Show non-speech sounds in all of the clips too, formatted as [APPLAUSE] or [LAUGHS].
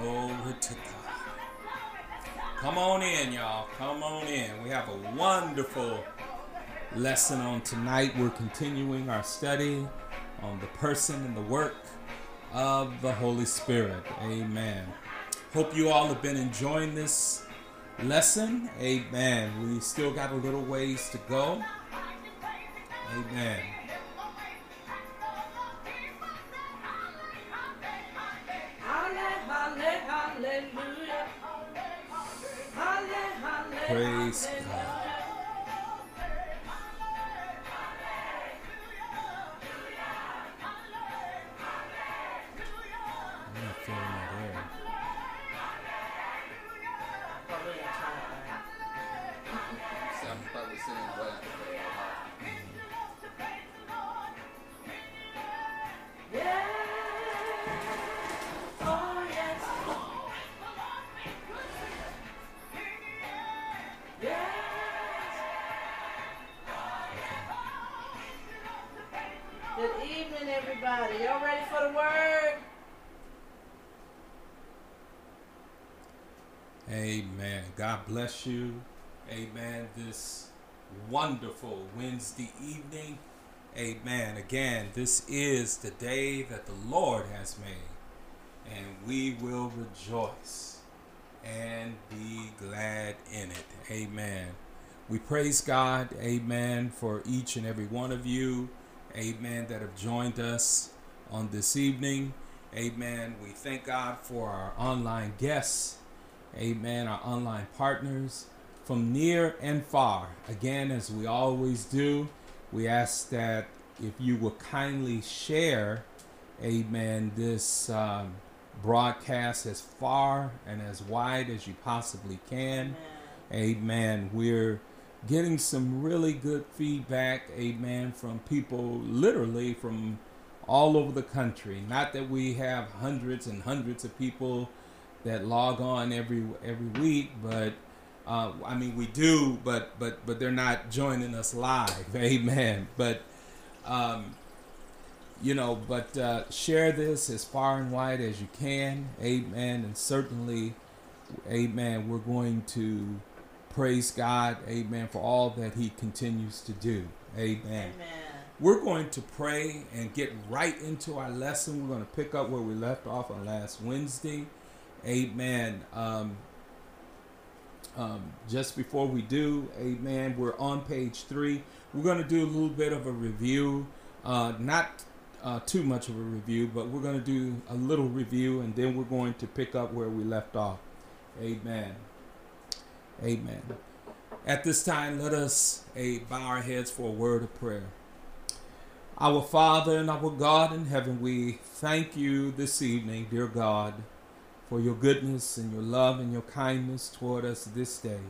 Glory to God. Come on in, y'all. Come on in. We have a wonderful lesson on tonight. We're continuing our study on the person and the work of the Holy Spirit. Amen. Hope you all have been enjoying this lesson. Amen. We still got a little ways to go. Amen. Praise bless you. Amen. This wonderful Wednesday evening. Amen. Again, this is the day that the Lord has made, and we will rejoice and be glad in it. Amen. We praise God, amen, for each and every one of you, amen, that have joined us on this evening. Amen. We thank God for our online guests, amen, our online partners from near and far. Again, as we always do, we ask that if you will kindly share, amen, this um, broadcast as far and as wide as you possibly can. Amen. We're getting some really good feedback, amen, from people literally from all over the country. Not that we have hundreds and hundreds of people that log on every every week, but uh, I mean we do, but but but they're not joining us live, [LAUGHS] amen. But um, you know, but uh, share this as far and wide as you can, amen, and certainly, amen. We're going to praise God, amen, for all that He continues to do, amen. Amen. We're going to pray and get right into our lesson. We're going to pick up where we left off on last Wednesday. Amen. Um, um, just before we do, amen, we're on page three. We're going to do a little bit of a review. Uh, not uh, too much of a review, but we're going to do a little review and then we're going to pick up where we left off. Amen. Amen. At this time, let us bow our heads for a word of prayer. Our Father and our God in heaven, we thank you this evening, dear God, for your goodness and your love and your kindness toward us this day.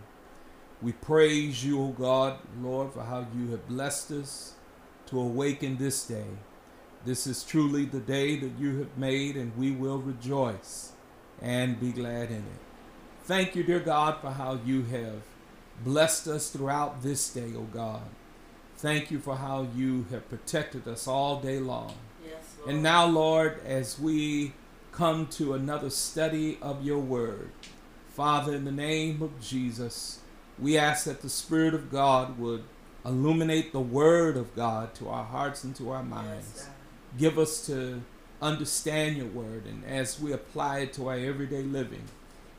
We praise you, O God, Lord, for how you have blessed us to awaken this day. This is truly the day that you have made, and we will rejoice and be glad in it. Thank you, dear God, for how you have blessed us throughout this day, O God. Thank you for how you have protected us all day long. Yes, Lord. And now, Lord, as we come to another study of your word, Father, in the name of Jesus, we ask that the Spirit of God would illuminate the word of God to our hearts and to our minds. Yes, Give us to understand your word, and as we apply it to our everyday living,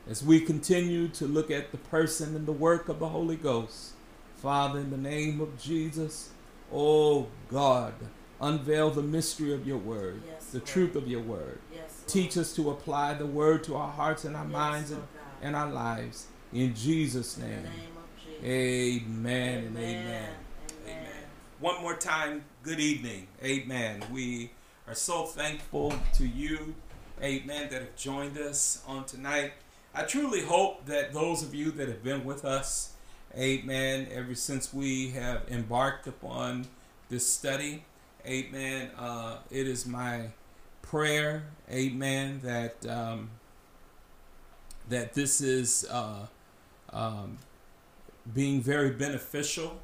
as we continue to look at the person and the work of the Holy Ghost, Father, in the name of Jesus, oh God, unveil the mystery of your word, Yes, the Lord. truth of your word. Teach us to apply the word to our hearts and our Yes, minds and, and our lives. In Jesus' In the name. name of Jesus. Amen and amen. Amen. Amen. One more time, good evening. Amen. We are so thankful to you, amen, that have joined us on tonight. I truly hope that those of you that have been with us, amen, ever since we have embarked upon this study, amen, uh, it is my prayer, amen, that um, that this is uh, um, being very beneficial.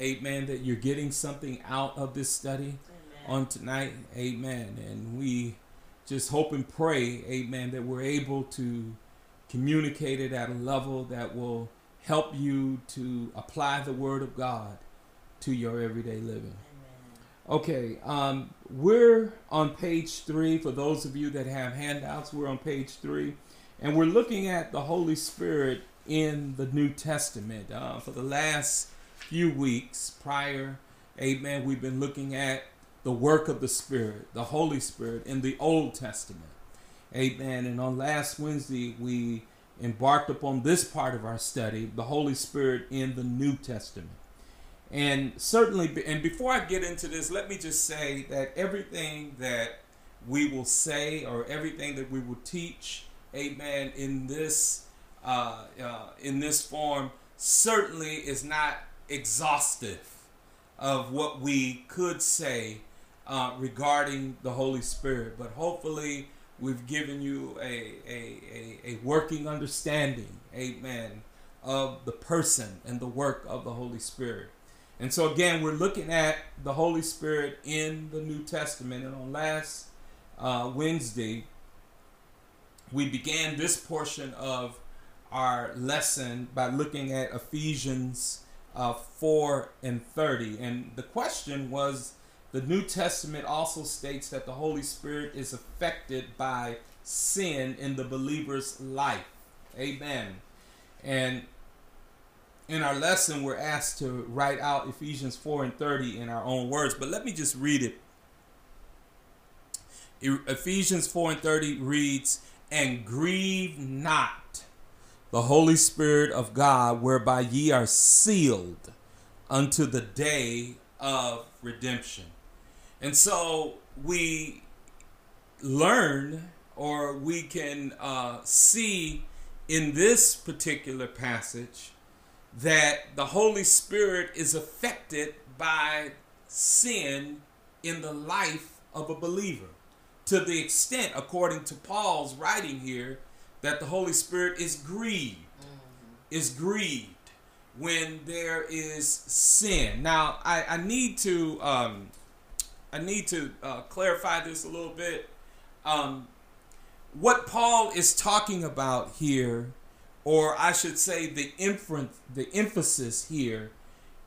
Amen. That you're getting something out of this study Amen. on tonight. Amen. And we just hope and pray, amen, that we're able to communicate it at a level that will help you to apply the Word of God to your everyday living. Okay, um, we're on page three. For those of you that have handouts, we're on page three, and we're looking at the Holy Spirit in the New Testament. Uh, for the last few weeks prior, amen, we've been looking at the work of the Spirit, the Holy Spirit in the Old Testament. Amen. And on last Wednesday, we embarked upon this part of our study, the Holy Spirit in the New Testament. And certainly, and before I get into this, let me just say that everything that we will say or everything that we will teach, amen, in this uh, uh, in this form certainly is not exhaustive of what we could say uh, regarding the Holy Spirit, but hopefully we've given you a, a, a, a working understanding, amen, of the person and the work of the Holy Spirit. And so again, we're looking at the Holy Spirit in the New Testament. And on last uh, Wednesday, we began this portion of our lesson by looking at Ephesians uh, 4 and 30. And the question was the New Testament also states that the Holy Spirit is affected by sin in the believer's life. Amen. And in our lesson, we're asked to write out Ephesians 4 and 30 in our own words, but let me just read it. Ephesians 4 and 30 reads, And grieve not the Holy Spirit of God, whereby ye are sealed unto the day of redemption. And so we learn or we can uh, see in this particular passage that the Holy Spirit is affected by sin in the life of a believer. To the extent, according to Paul's writing here, that the Holy Spirit is grieved, mm-hmm. is grieved when there is sin. Now, I, I need to um, I need to uh, clarify this a little bit. Um, what Paul is talking about here or I should say the inference, the emphasis here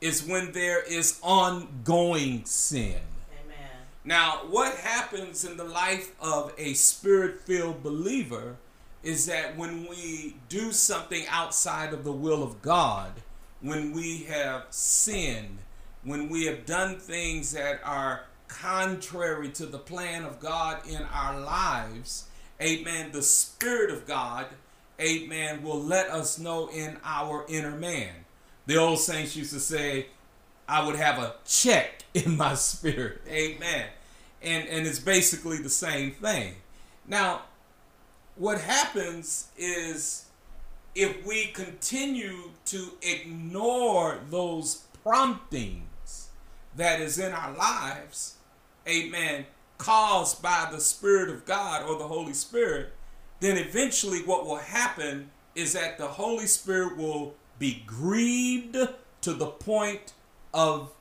is when there is ongoing sin. Amen. Now, what happens in the life of a spirit-filled believer is that when we do something outside of the will of God, when we have sinned, when we have done things that are contrary to the plan of God in our lives, amen, the Spirit of God amen, will let us know in our inner man. The old saints used to say, I would have a check [LAUGHS] in my spirit. Amen. And and it's basically the same thing. Now, what happens is if we continue to ignore those promptings that is in our lives, amen, caused by the Spirit of God or the Holy Spirit, then eventually what will happen is that the Holy Spirit will be grieved to the point of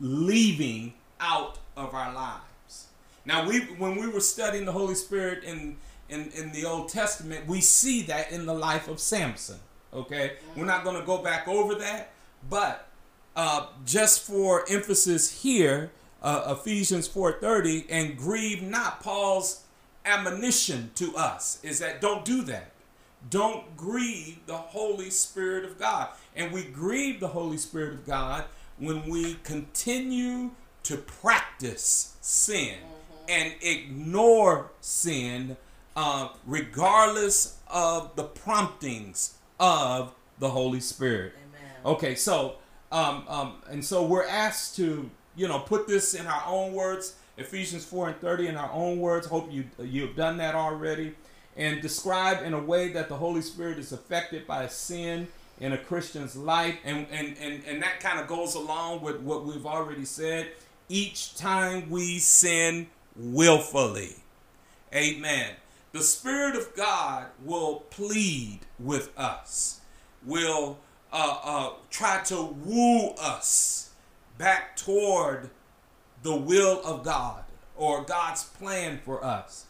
leaving out of our lives. Now, we when we were studying the Holy Spirit in in, in the Old Testament, we see that in the life of Samson. Okay, we're not going to go back over that, but uh, just for emphasis here, uh, Ephesians 4:30, and grieve not. Paul's admonition to us is that don't do that. Don't grieve the Holy Spirit of God. And we grieve the Holy Spirit of God when we continue to practice sin mm-hmm. and ignore sin uh, regardless of the promptings of the Holy Spirit. Amen. Okay, so um, um, and so we're asked to you know put this in our own words Ephesians 4 and 30 in our own words. Hope you you've done that already. And describe in a way that the Holy Spirit is affected by sin in a Christian's life. And, and, and, and that kind of goes along with what we've already said. Each time we sin willfully. Amen. The Spirit of God will plead with us, will uh, uh, try to woo us back toward the will of God or God's plan for us.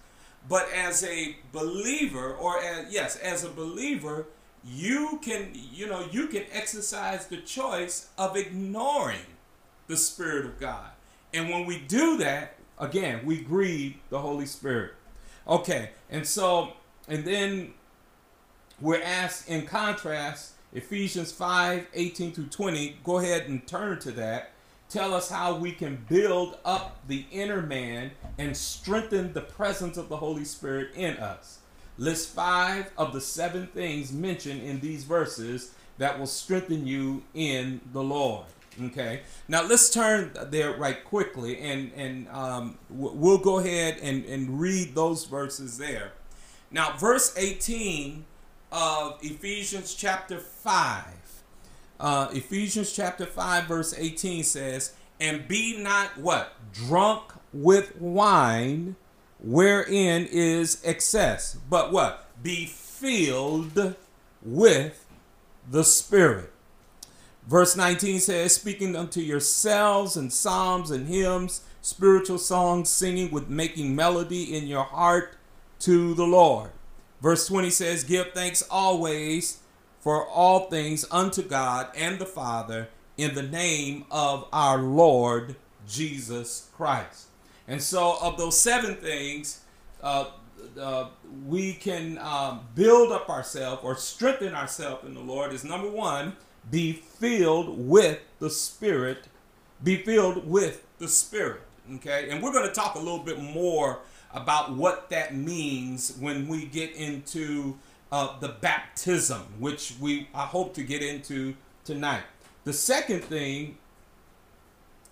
but as a believer, or as, yes, as a believer, you can, you know, you can exercise the choice of ignoring the Spirit of God. And when we do that, again, we grieve the Holy Spirit. Okay, and so, and then we're asked in contrast, Ephesians 5 18 to 20, go ahead and turn to that. Tell us how we can build up the inner man and strengthen the presence of the Holy Spirit in us. List five of the seven things mentioned in these verses that will strengthen you in the Lord. Okay. Now let's turn there right quickly, and and um, we'll go ahead and and read those verses there. Now, verse 18 of Ephesians chapter 5. Uh, Ephesians chapter 5, verse 18 says, And be not what? Drunk with wine, wherein is excess, but what? Be filled with the Spirit. Verse 19 says, Speaking unto yourselves in psalms and hymns, spiritual songs, singing with making melody in your heart to the Lord. Verse 20 says, Give thanks always for all things unto God and the Father in the name of our Lord Jesus Christ. And so, of those seven things, uh, uh, we can um, build up ourselves or strengthen ourselves in the Lord is number one, be filled with the Spirit. Be filled with the Spirit. Okay, and we're going to talk a little bit more about what that means when we get into uh, the baptism, which we I hope to get into tonight. The second thing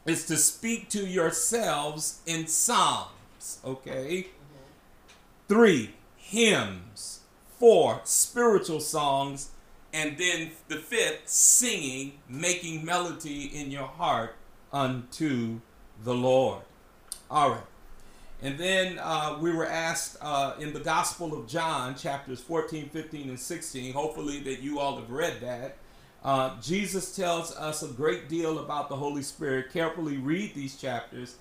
is to speak to yourselves in psalms. Okay. Mm-hmm. Three hymns. Four spiritual songs and then the fifth, singing, making melody in your heart unto the Lord. All right. And then uh, we were asked uh, in the Gospel of John, chapters 14, 15, and 16, hopefully that you all have read that. Uh, Jesus tells us a great deal about the Holy Spirit. Carefully read these chapters,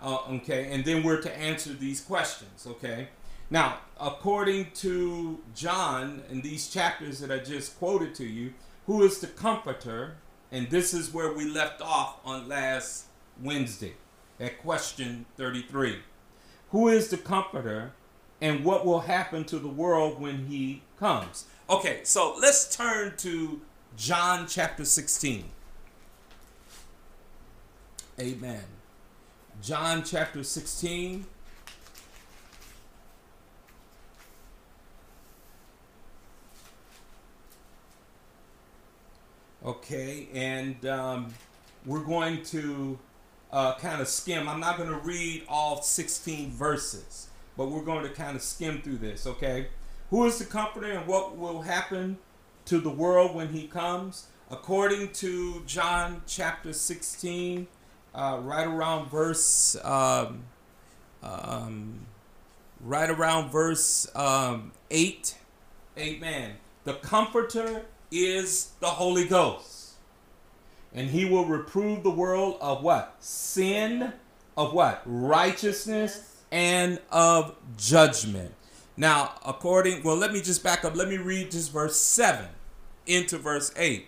uh, okay, and then we're to answer these questions, okay? Now, according to John in these chapters that I just quoted to you, who is the comforter? And this is where we left off on last Wednesday at question 33. Who is the comforter and what will happen to the world when he comes? Okay, so let's turn to John chapter 16. Amen. John chapter 16 Okay, and um, we're going to uh, kind of skim. I'm not going to read all 16 verses, but we're going to kind of skim through this, okay? Who is the comforter and what will happen to the world when he comes? According to John chapter 16, uh, right around verse, um, um, right around verse um, 8, amen. The comforter is the Holy Ghost. And he will reprove the world of what? Sin, of what? Righteousness, and of judgment. Now, according, well, let me just back up. Let me read just verse 7 into verse 8.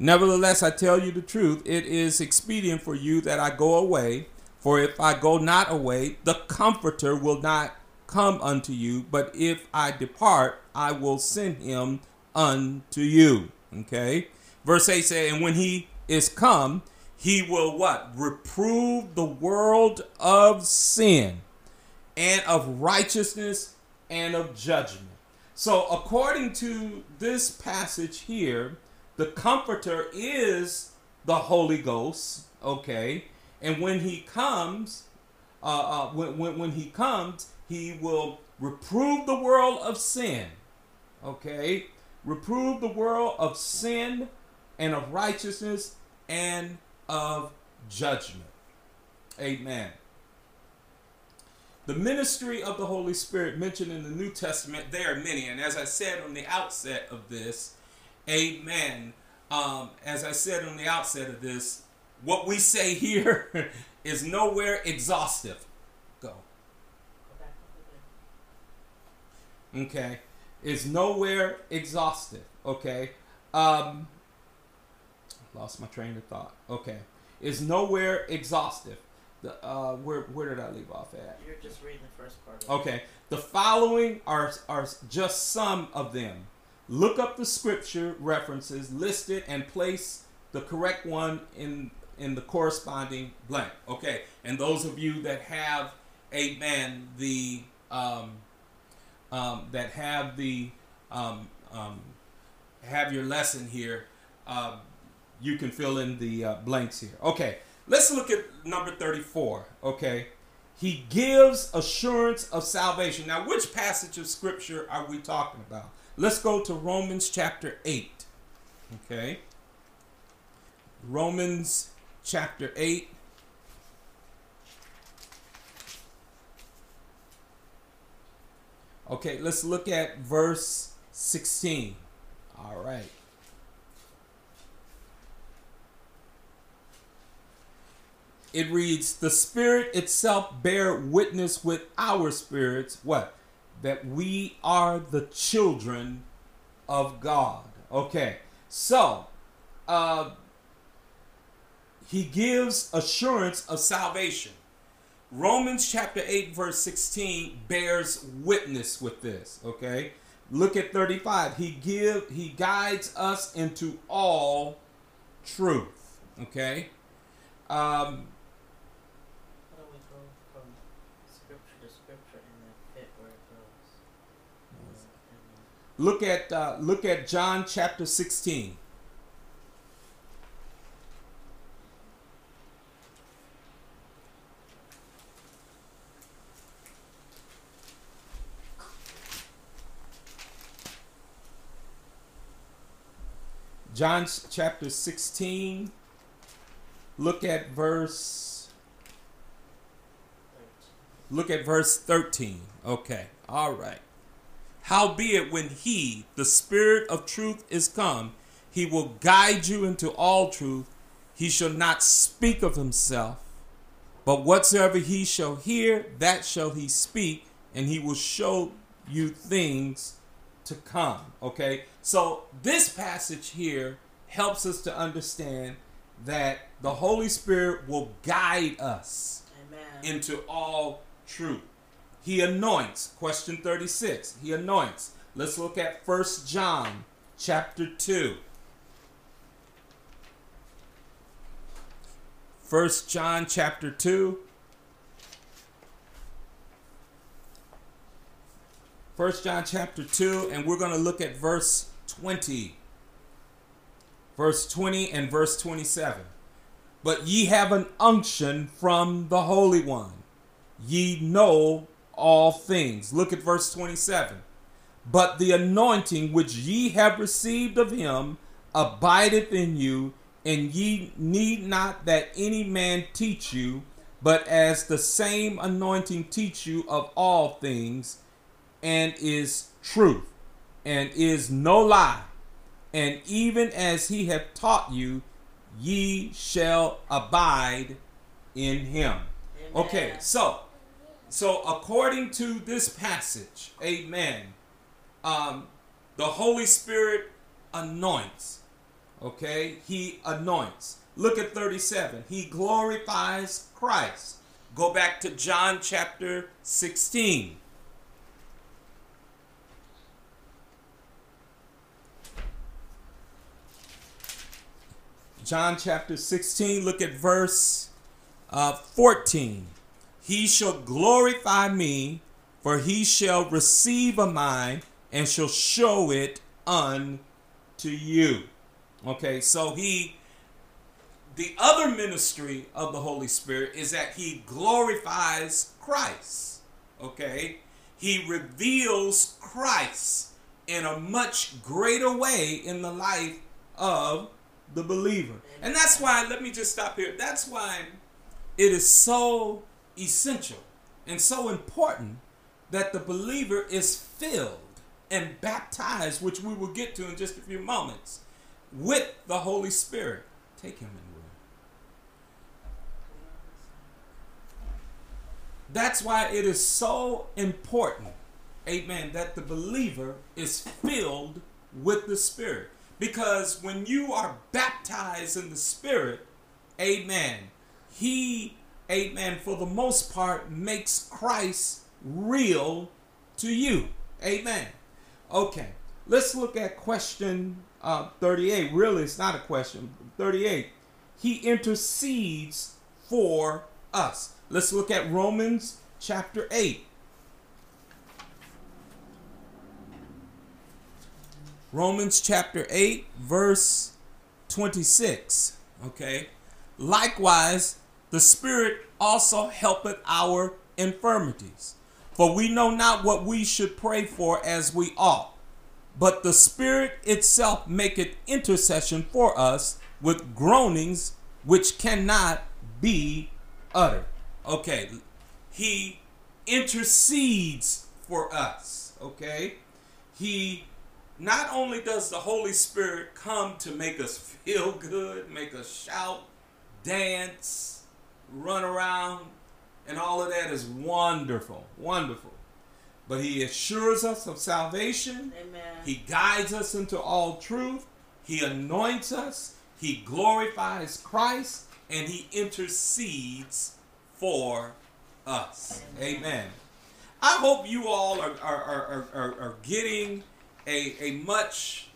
Nevertheless, I tell you the truth, it is expedient for you that I go away. For if I go not away, the Comforter will not come unto you. But if I depart, I will send him unto you. Okay. Verse 8 says, And when he is come, he will what? Reprove the world of sin and of righteousness and of judgment. So, according to this passage here, the Comforter is the Holy Ghost, okay? And when he comes, uh, uh, when, when, when he comes, he will reprove the world of sin, okay? reprove the world of sin and of righteousness and of judgment. Amen. The ministry of the Holy Spirit mentioned in the New Testament, there are many. And as I said on the outset of this, amen. Um, as I said on the outset of this, what we say here [LAUGHS] is nowhere exhaustive. Go. Okay, is nowhere exhaustive. Okay, um, lost my train of thought. Okay, is nowhere exhaustive. The uh, where where did I leave off at? You're just reading the first part. Of Okay, the following are are just some of them. Look up the scripture references listed and place the correct one in in the corresponding blank. Okay, and those of you that have, amen, the um, um, that have the um, um, have your lesson here, um, you can fill in the uh, blanks here. Okay, let's look at number thirty-four. Okay, he gives assurance of salvation. Now, which passage of scripture are we talking about? Let's go to Romans chapter eight. Okay. Romans chapter 8. Okay, let's look at verse 16. All right. It reads, The Spirit itself bear witness with our spirits, what? That we are the children of God. Okay, so, uh, he gives assurance of salvation. Romans chapter 8 verse 16 bears witness with this, okay? Look at 35. He give he guides us into all truth, okay? Um How do we go from scripture to scripture and then fit where it goes? And look at uh, look at John chapter 16. John chapter 16. Look at verse Look at verse 13. Okay. All right. Howbeit, when he, the Spirit of truth, is come, he will guide you into all truth. He shall not speak of himself, but whatsoever he shall hear, that shall he speak, and he will show you things to come. Okay. So, this passage here helps us to understand that the Holy Spirit will guide us Amen. into all truth. He anoints. Question 36. He anoints. Let's look at First John chapter 2. First John chapter 2. First John chapter 2 and we're going to look at verse 20. Verse 20 and verse 27. But ye have an unction from the Holy One. Ye know all things. Look at verse 27. But the anointing which ye have received of him abideth in you, and ye need not that any man teach you, but as the same anointing teach you of all things, and is truth, and is no lie. And even as he hath taught you, ye shall abide in him. Okay, so so according to this passage, amen. Um, the Holy Spirit anoints. Okay, he anoints. Look at 37. He glorifies Christ. Go back to John chapter 16. John chapter 16, look at verse uh, 14. He shall glorify me, for he shall receive of mine and shall show it unto you. Okay, so he, the other ministry of the Holy Spirit is that he glorifies Christ. Okay, he reveals Christ in a much greater way in the life of the believer. And that's why, let me just stop here. That's why it is so essential and so important that the believer is filled and baptized, which we will get to in just a few moments, with the Holy Spirit. Take him in. That's why it is so important amen, that the believer is filled with the Spirit. Because when you are baptized in the Spirit, amen, He, amen, for the most part, makes Christ real to you. Amen. Okay, let's look at question uh, 38. Really, it's not a question. 38. He intercedes for us. Let's look at Romans chapter 8. Romans chapter 8, verse 26. Okay. Likewise, the Spirit also helpeth our infirmities. For we know not what we should pray for as we ought. But the Spirit itself maketh intercession for us with groanings which cannot be uttered. Okay. He intercedes for us. Okay. He not only does the Holy Spirit come to make us feel good, make us shout, dance, run around, and all of that is wonderful, wonderful. But He assures us of salvation. Amen. He guides us into all truth. He anoints us. He glorifies Christ. And He intercedes for us. Amen. Amen. I hope you all are, are, are, are, are getting a, a much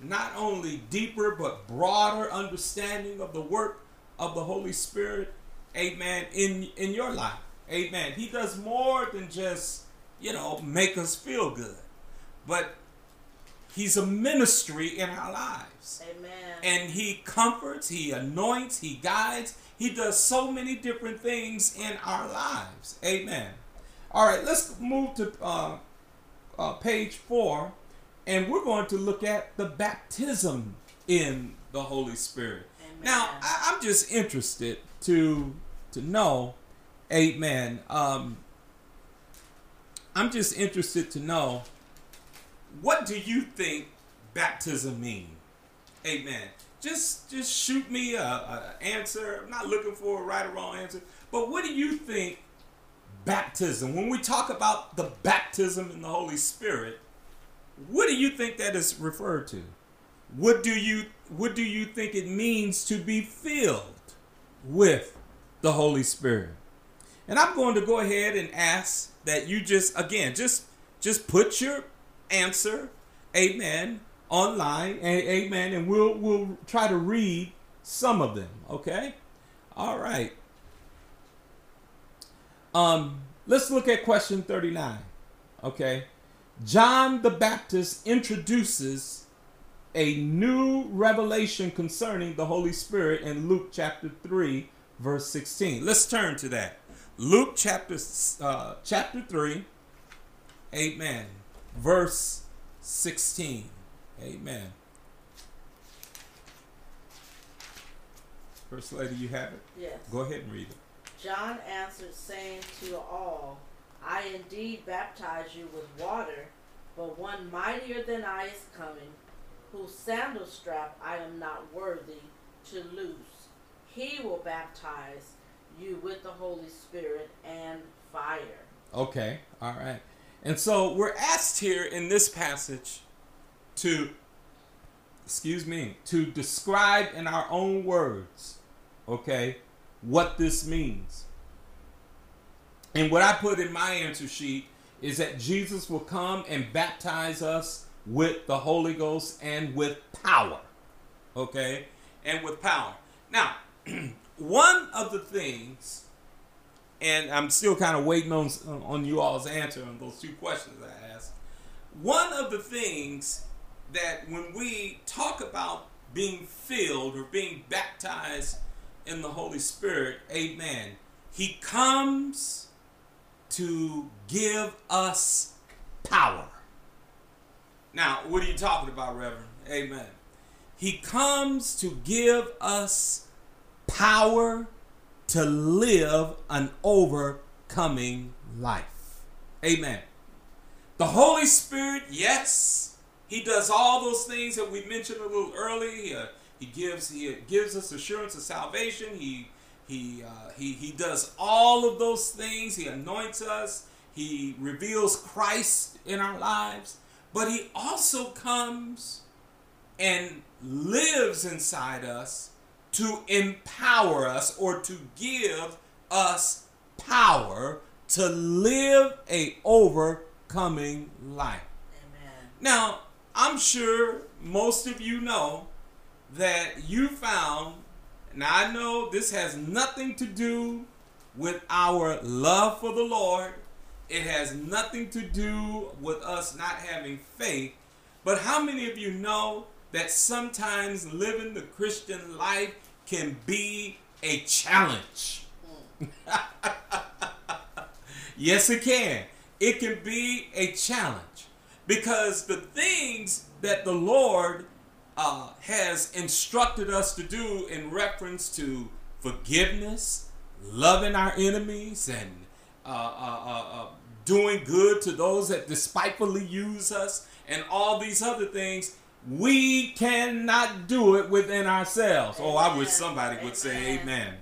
not only deeper but broader understanding of the work of the Holy Spirit, amen, in in your life. Amen. He does more than just, you know, make us feel good. But he's a ministry in our lives. Amen. And he comforts, he anoints, he guides. He does so many different things in our lives. Amen. All right, let's move to uh, uh, page four, and we're going to look at the baptism in the Holy Spirit. Amen. Now, I, I'm just interested to to know, Amen. Um, I'm just interested to know what do you think baptism mean? Amen. Just just shoot me a, a answer. I'm not looking for a right or wrong answer, but what do you think baptism? When we talk about the baptism in the Holy Spirit, what do you think that is referred to? What do you what do you think it means to be filled with the Holy Spirit? And I'm going to go ahead and ask that you just again just just put your answer, amen, online, amen, and we'll we'll try to read some of them, okay? All right. Um let's look at question 39. Okay? John the Baptist introduces a new revelation concerning the Holy Spirit in Luke chapter 3 verse 16. Let's turn to that. Luke chapter uh, chapter 3 amen verse 16. Amen. First lady, you have it. yes. Go ahead and read it. John answered, saying to all, I indeed baptize you with water, but one mightier than I is coming, whose sandal strap I am not worthy to loose. He will baptize you with the Holy Spirit and fire. Okay, all right. And so we're asked here in this passage to, excuse me, to describe in our own words, okay, what this means. And what I put in my answer sheet is that Jesus will come and baptize us with the Holy Ghost and with power. Okay? And with power. Now, [CLEARS THROAT] one of the things and I'm still kind of waiting on on you all's answer on those two questions I asked. One of the things that when we talk about being filled or being baptized in the Holy Spirit, amen, he comes to give us power. Now, what are you talking about, Reverend? Amen. He comes to give us power to live an overcoming life. Amen. The Holy Spirit, yes, He does all those things that we mentioned a little earlier. He, uh, he gives He gives us assurance of salvation. He he uh, he he does all of those things. He anoints us. he reveals Christ in our lives, but he also comes and lives inside us to empower us or to give us power to live a overcoming life. Amen. Now, I'm sure most of you know that you found, and I know this has nothing to do with our love for the Lord. It has nothing to do with us not having faith. But how many of you know that sometimes living the Christian life can be a challenge? [LAUGHS] yes, it can. It can be a challenge because the things that the Lord uh, has instructed us to do in reference to forgiveness, loving our enemies, and uh, uh, uh, uh, doing good to those that despitefully use us, and all these other things, we cannot do it within ourselves. Oh, I wish Amen. somebody would say amen.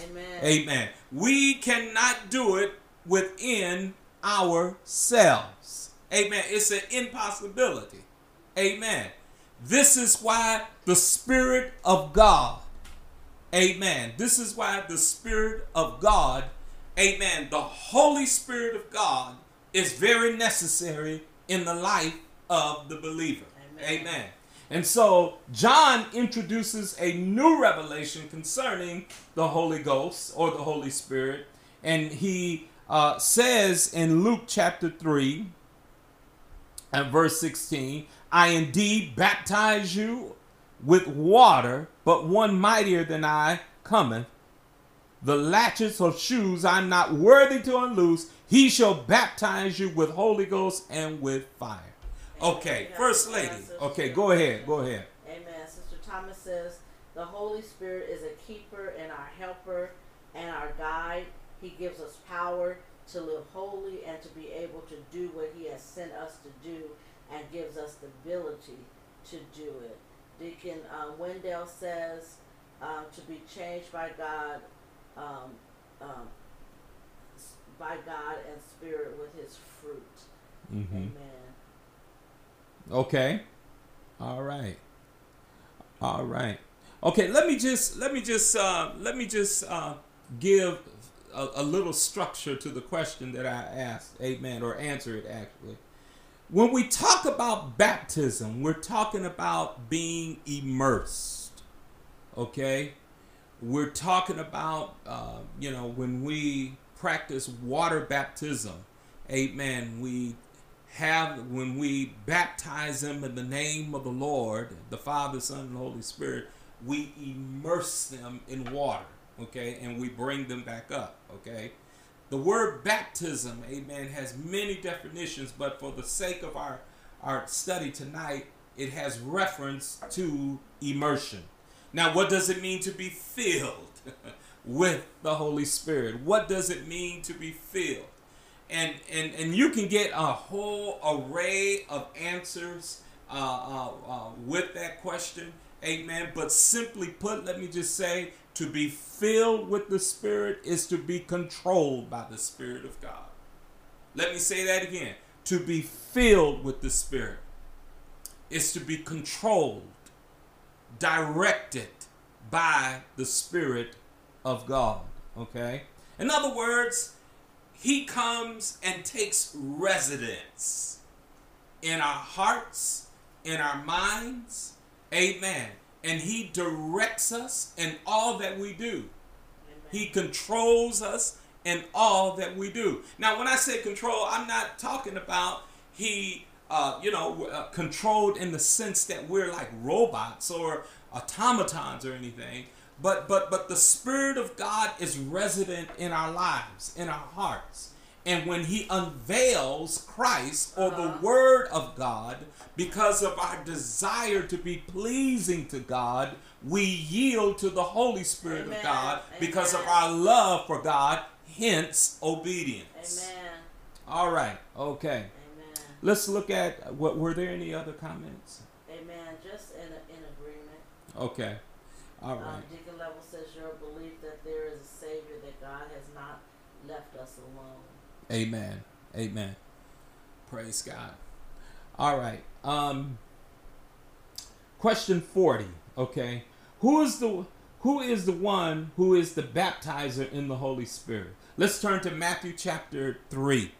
Amen. Amen. We cannot do it within ourselves. Amen. It's an impossibility. Amen. This is why the Spirit of God, amen. This is why the Spirit of God, amen, the Holy Spirit of God is very necessary in the life of the believer. Amen. And so John introduces a new revelation concerning the Holy Ghost or the Holy Spirit. And he uh, says in Luke chapter 3 and verse 16, I indeed baptize you with water, but one mightier than I cometh. The latches of shoes I'm not worthy to unloose. He shall baptize you with Holy Ghost and with fire. Okay, First Lady. Okay, go ahead. Go ahead. Amen. Sister Thomas says, The Holy Spirit is a keeper and our helper and our guide. He gives us power to live holy and to be able to do what He has sent us to do and gives us the ability to do it. Deacon uh, Wendell says, uh, to be changed by God, um, um, by God and Spirit with His fruit. Mm-hmm. Amen. Okay. All right. All right. Okay, let me just let me just uh, let me just uh, give a, a little structure to the question that I asked. Amen. Or answer it actually. When we talk about baptism, we're talking about being immersed. Okay. We're talking about uh, you know when we practice water baptism. Amen. We have when we baptize them in the name of the Lord, the Father, Son, and Holy Spirit, we immerse them in water, okay, and we bring them back up, okay. The word baptism, amen, has many definitions, but for the sake of our our study tonight, it has reference to immersion. Now, what does it mean to be filled [LAUGHS] with the Holy Spirit? What does it mean to be filled? And and and you can get a whole array of answers uh, uh, uh, with that question. Amen. But simply put let me just say to be filled with the spirit is to be controlled by the spirit of god. Let me say that again. To be filled with the spirit is to be controlled directed by the spirit of god. Okay? In other words he comes and takes residence in our hearts, in our minds. Amen. And he directs us in all that we do. Amen. He controls us in all that we do. Now, when I say control, I'm not talking about he, uh, you know, uh, controlled in the sense that we're like robots or automatons or anything. But but but the Spirit of God is resident in our lives, in our hearts. And when he unveils Christ or Uh-huh. the Word of God, because of our desire to be pleasing to God, we yield to the Holy Spirit Amen. of God because of our love for God, hence obedience. Amen. All right, okay. Amen. Let's look at what were there any other comments? Amen. Just in, in agreement. Okay. All Um. Deacon Level says your belief that there is a Savior, that God has not left us alone. Amen. Amen. Praise God. All right. Um question 40, okay? Who is the who is the one who is the baptizer in the Holy Spirit? Let's turn to Matthew chapter 3.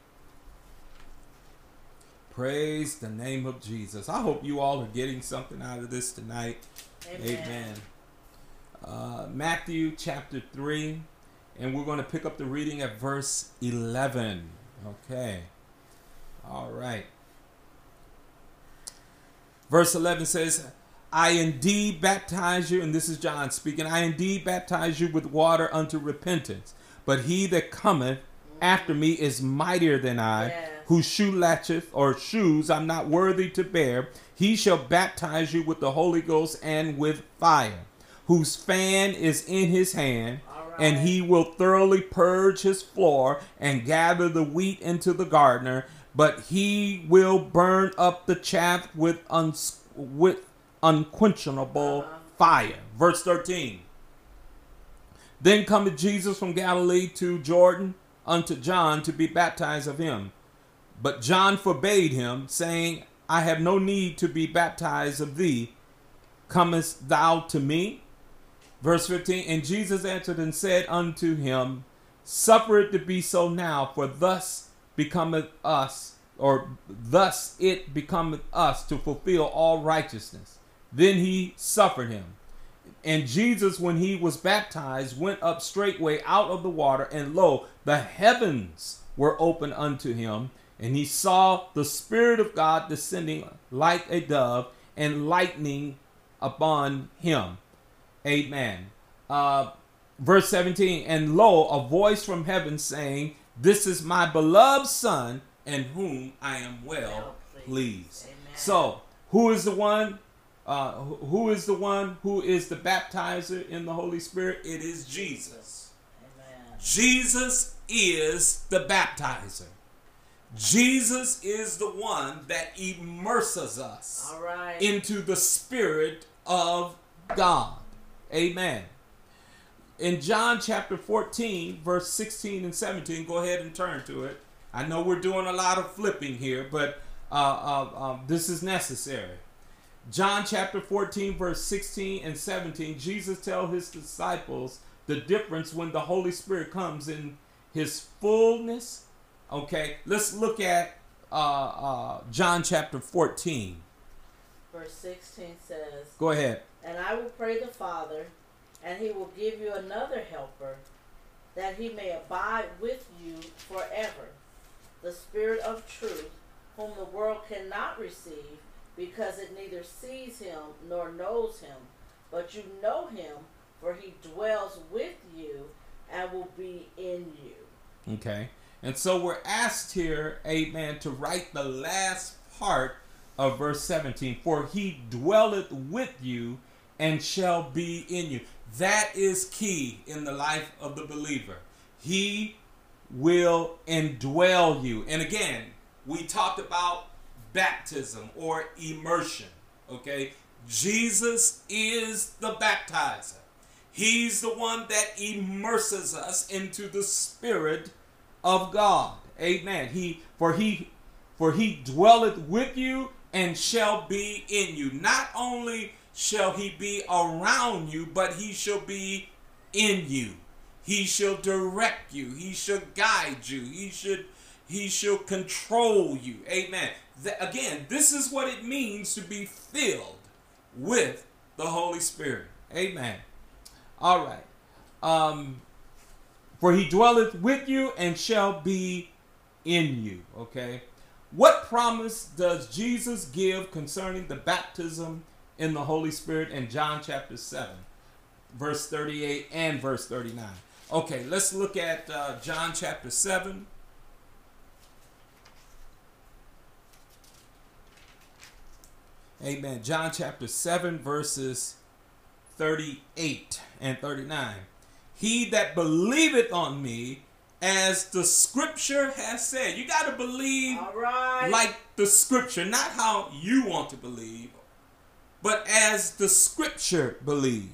Praise the name of Jesus. I hope you all are getting something out of this tonight. Amen. Amen. Uh, Matthew chapter 3, and we're going to pick up the reading at verse 11. Okay. All right. Verse 11 says, I indeed baptize you, and this is John speaking, I indeed baptize you with water unto repentance. But he that cometh after me is mightier than I, Yes. whose shoe latcheth or shoes I'm not worthy to bear. He shall baptize you with the Holy Ghost and with fire, whose fan is in his hand, right. and he will thoroughly purge his floor and gather the wheat into the gardener, but he will burn up the chaff with uns- with unquenchable Uh-huh. fire. Verse 13. Then cometh Jesus from Galilee to Jordan unto John to be baptized of him. But John forbade him, saying, I have no need to be baptized of thee. Comest thou to me? Verse 15 And Jesus answered and said unto him, Suffer it to be so now, for thus becometh us, or thus it becometh us to fulfill all righteousness. Then he suffered him. And Jesus, when he was baptized, went up straightway out of the water, and lo, the heavens were opened unto him, and he saw the Spirit of God descending like a dove and lightning upon him. Amen. Uh, verse 17 And lo, a voice from heaven saying, This is my beloved Son, in whom I am well pleased. Amen. So, who is the one? Uh, who- who is the one who is the baptizer in the Holy Spirit? It is Jesus. Amen. Jesus is the baptizer. Jesus is the one that immerses us All right. into the Spirit of God. Amen. In John chapter 14, verse 16 and 17, go ahead and turn to it. I know we're doing a lot of flipping here, but uh, uh, um, this is necessary. John chapter 14, verse 16 and 17, Jesus tells his disciples the difference when the Holy Spirit comes in his fullness. Okay, let's look at uh, uh, John chapter 14. Verse 16 says, Go ahead. And I will pray the Father, and he will give you another helper, that he may abide with you forever. The Spirit of truth, whom the world cannot receive, because it neither sees him nor knows him. But you know him, for he dwells with you and will be in you. Okay. And so we're asked here, amen, to write the last part of verse 17. For he dwelleth with you and shall be in you. That is key in the life of the believer. He will indwell you. And again, we talked about baptism or immersion. Okay? Jesus is the baptizer. He's the one that immerses us into the spirit of God. Amen. He for he for he dwelleth with you and shall be in you. Not only shall he be around you, but he shall be in you. He shall direct you. He shall guide you. He should he shall control you. Amen. Again, this is what it means to be filled with the Holy Spirit. Amen. All right. Um for he dwelleth with you and shall be in you. Okay. What promise does Jesus give concerning the baptism in the Holy Spirit in John chapter 7, verse 38 and verse 39? Okay, let's look at uh, John chapter 7. Amen. John chapter 7, verses 38 and 39. He that believeth on me, as the scripture has said. You got to believe right. like the scripture, not how you want to believe, but as the scripture believe.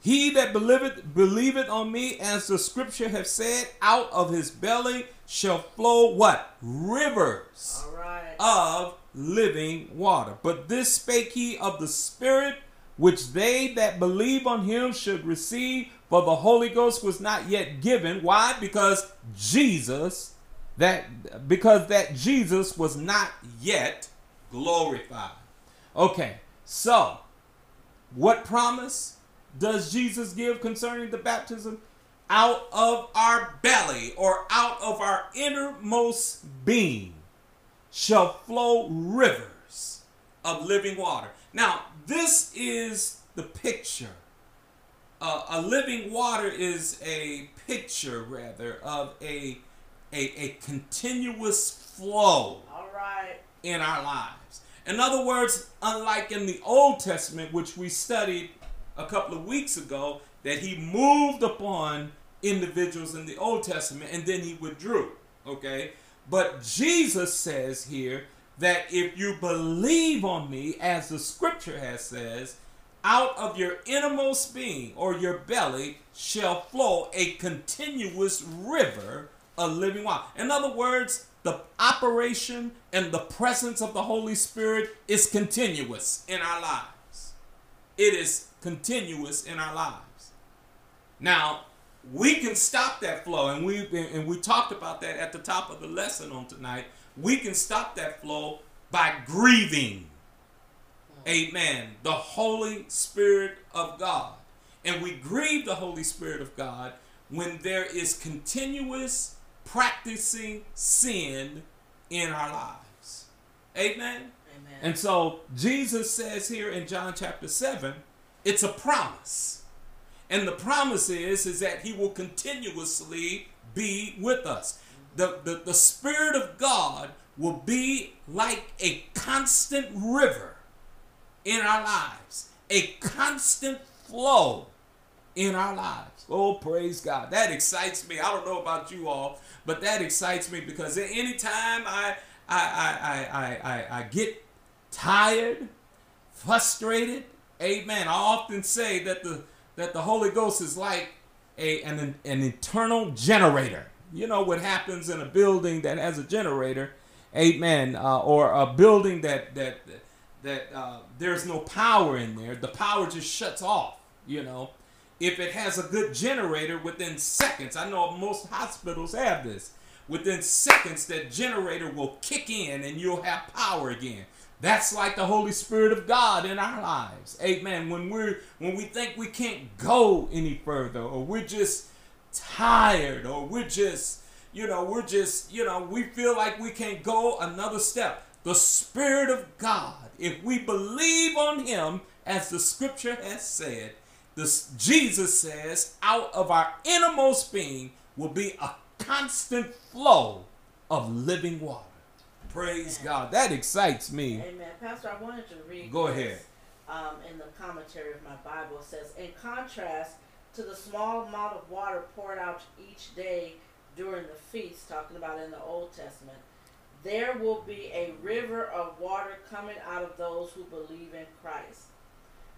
He that believeth believeth on me, as the scripture have said, out of his belly shall flow what? Rivers right. of living water. But this spake he of the Spirit, which they that believe on him should receive, for the Holy Ghost was not yet given. Why? Because Jesus, that because that Jesus was not yet glorified. Okay, so what promise does Jesus give concerning the baptism? Out of our belly or out of our innermost being shall flow rivers of living water. Now, this is the picture. Uh, a living water is a picture, rather, of a, a, a continuous flow All right. in our lives. In other words, unlike in the Old Testament, which we studied a couple of weeks ago, that he moved upon individuals in the Old Testament and then he withdrew. Okay? But Jesus says here that if you believe on me, as the scripture has says, out of your innermost being or your belly shall flow a continuous river of living water. In other words, the operation and the presence of the Holy Spirit is continuous in our lives. It is continuous in our lives. Now, we can stop that flow, and we and we talked about that at the top of the lesson on tonight. We can stop that flow by grieving. Amen. The Holy Spirit of God. And we grieve the Holy Spirit of God when there is continuous practicing sin in our lives. Amen. Amen. And so Jesus says here in John chapter 7, it's a promise. And the promise is, is that he will continuously be with us. The, the, the Spirit of God will be like a constant river in our lives, a constant flow in our lives. Oh, praise God. That excites me. I don't know about you all, but that excites me because anytime I I I I I, I, I get tired, frustrated, amen. I often say that the that the Holy Ghost is like a an, an internal generator. You know what happens in a building that has a generator, amen, uh, or a building that that that uh, there's no power in there. The power just shuts off. You know, if it has a good generator within seconds, I know most hospitals have this. Within seconds, that generator will kick in and you'll have power again. That's like the Holy Spirit of God in our lives. Amen. When we're when we think we can't go any further, or we're just tired, or we're just, you know, we're just, you know, we feel like we can't go another step. The Spirit of God, if we believe on Him, as the scripture has said, this Jesus says, out of our innermost being will be a constant flow of living water. Praise God. That excites me. Amen. Pastor, I wanted to read. Go this, ahead. Um, in the commentary of my Bible, it says, in contrast to the small amount of water poured out each day during the feast, talking about in the Old Testament, there will be a river of water coming out of those who believe in Christ.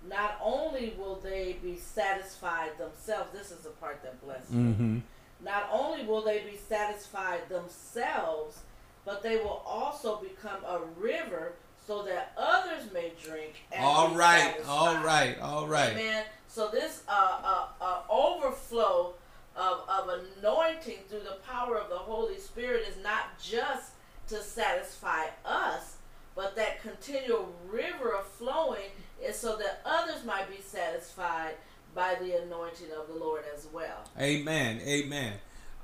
Not only will they be satisfied themselves, this is the part that blesses. Mm-hmm. Not only will they be satisfied themselves, but they will also become a river so that others may drink. And All right. All right. All right. Amen. So this uh, uh, uh, overflow of, of anointing through the power of the Holy Spirit is not just to satisfy us, but that continual river of flowing is so that others might be satisfied by the anointing of the Lord as well. Amen. Amen.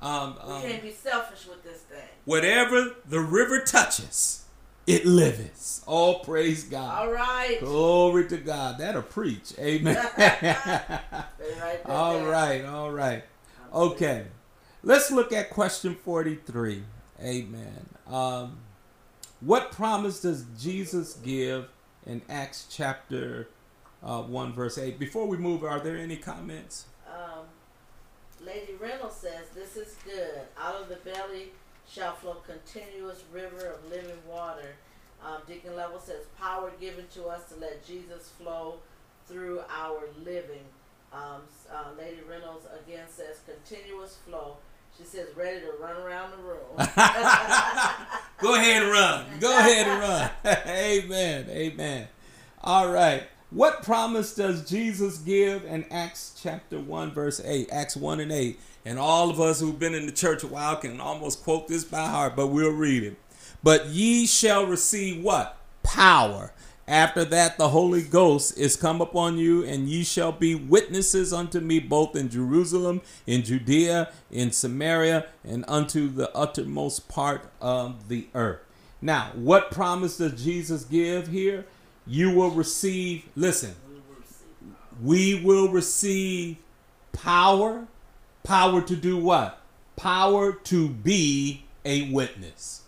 Um, We um, can't be selfish with this thing. whatever the river touches, it liveth. Oh, praise God. All right. Glory to God. That'll preach. Amen. [LAUGHS] That [LAUGHS] all right. All right. Okay. Let's look at question 43. Amen. Um, what promise does Jesus give in Acts chapter uh, 1, verse 8? Before we move, are there any comments? Um, Lady Reynolds says, This is good. Out of the belly shall flow continuous river of living water. Um, Deacon Level says, Power given to us to let Jesus flow through our living. Um, uh, Lady Reynolds again says continuous flow. She says ready to run around the room. [LAUGHS] Go ahead and run. Go ahead and run. [LAUGHS] amen. Amen. All right. What promise does Jesus give in Acts chapter 1, verse 8? Acts 1 and 8. And all of us who've been in the church a while can almost quote this by heart, but we'll read it. But ye shall receive what? Power. After that, the Holy Ghost is come upon you, and ye shall be witnesses unto me both in Jerusalem, in Judea, in Samaria, and unto the uttermost part of the earth. Now, what promise does Jesus give here? You will receive, listen, we will receive power. Power to do what? Power to be a witness.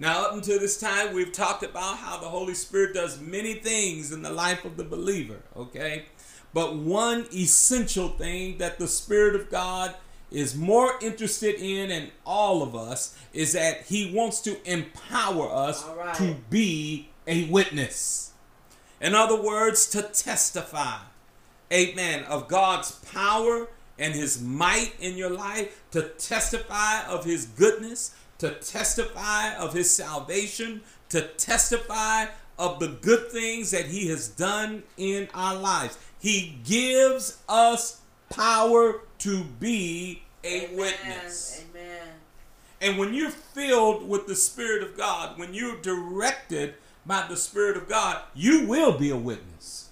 Now, up until this time, we've talked about how the Holy Spirit does many things in the life of the believer, okay? But one essential thing that the Spirit of God is more interested in, and all of us, is that He wants to empower us right. to be a witness. In other words, to testify, amen, of God's power and His might in your life, to testify of His goodness, to testify of His salvation, to testify of the good things that He has done in our lives. He gives us power to be a Amen. witness. Amen. And when you're filled with the Spirit of God, when you're directed by the Spirit of God, you will be a witness.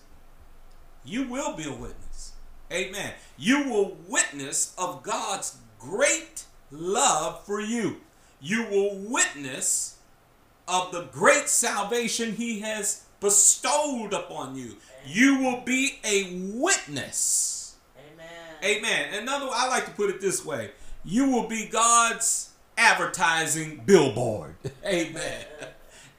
You will be a witness. Amen. You will witness of God's great love for you. You will witness of the great salvation He has bestowed upon you. You will be a witness. Amen. Amen. Another, I like to put it this way: you will be God's advertising billboard. [LAUGHS] Amen.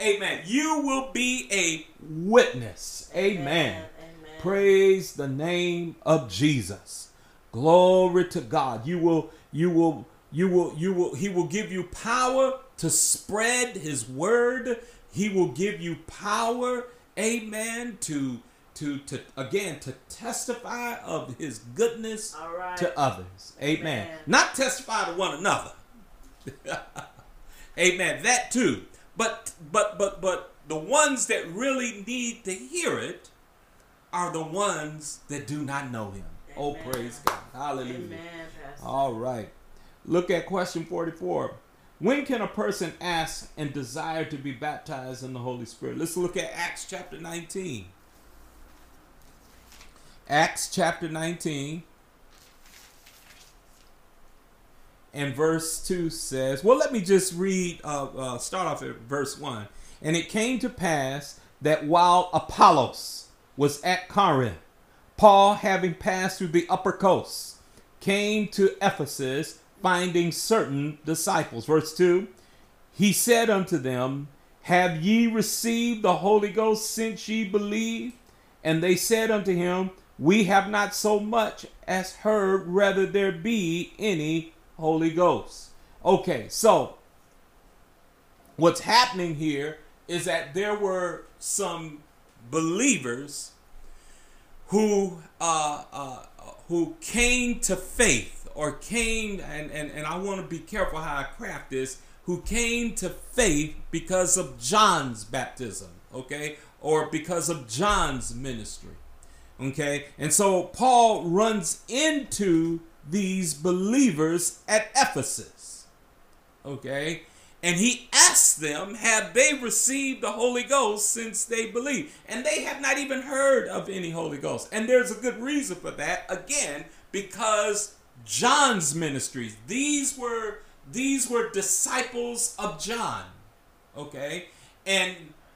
Amen. You will be a witness. Amen. Amen. Praise the name of Jesus. Glory to God. You will, you will, you will, you will, he will give you power to spread his word. He will give you power, amen, to to to again to testify of his goodness right. to others. Amen. Amen. Not testify to one another. [LAUGHS] Amen. That too. But but but but the ones that really need to hear it are the ones that do not know him. Oh praise God. Hallelujah. Amen. All right. Look at question 44. When can a person ask and desire to be baptized in the Holy Spirit? Let's look at Acts chapter 19. Acts chapter 19 and verse 2 says, well, let me just read, uh, uh, start off at verse 1. And it came to pass that while Apollos was at Corinth, Paul, having passed through the upper coast, came to Ephesus, finding certain disciples. Verse 2 He said unto them, Have ye received the Holy Ghost since ye believe? And they said unto him, We have not so much as heard whether there be any Holy Ghost. Okay, so what's happening here is that there were some believers who uh, uh, who came to faith or came and, and, and I want to be careful how I craft this who came to faith because of John's baptism okay or because of John's ministry okay and so Paul runs into these believers at Ephesus okay and he asked them, Have they received the Holy Ghost since they believe? And they have not even heard of any Holy Ghost. And there's a good reason for that. Again, because John's ministries, these were these were disciples of John. Okay? And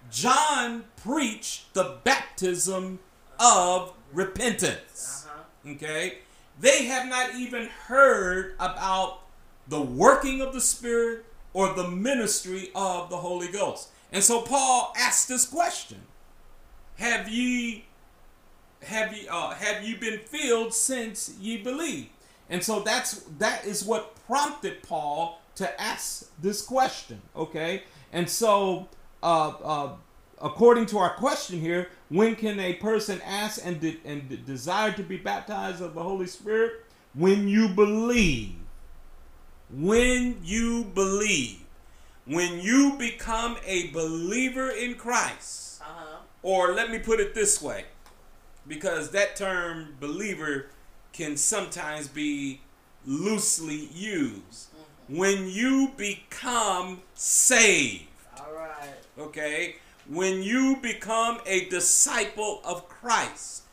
John preached the baptism of repentance. Uh-huh. Okay? They have not even heard about the working of the Spirit or the ministry of the Holy Ghost. And so Paul asked this question: Have ye have ye uh, have you been filled since ye believe? And so that's that is what prompted Paul to ask this question. Okay, and so uh, uh, according to our question here, when can a person ask and de- and de- desire to be baptized of the Holy Spirit? When you believe. When you believe. When you become a believer in Christ. Uh-huh. Or let me put it this way, because that term believer can sometimes be loosely used. Mm-hmm. When you become saved, All right. okay? When you become a disciple of Christ,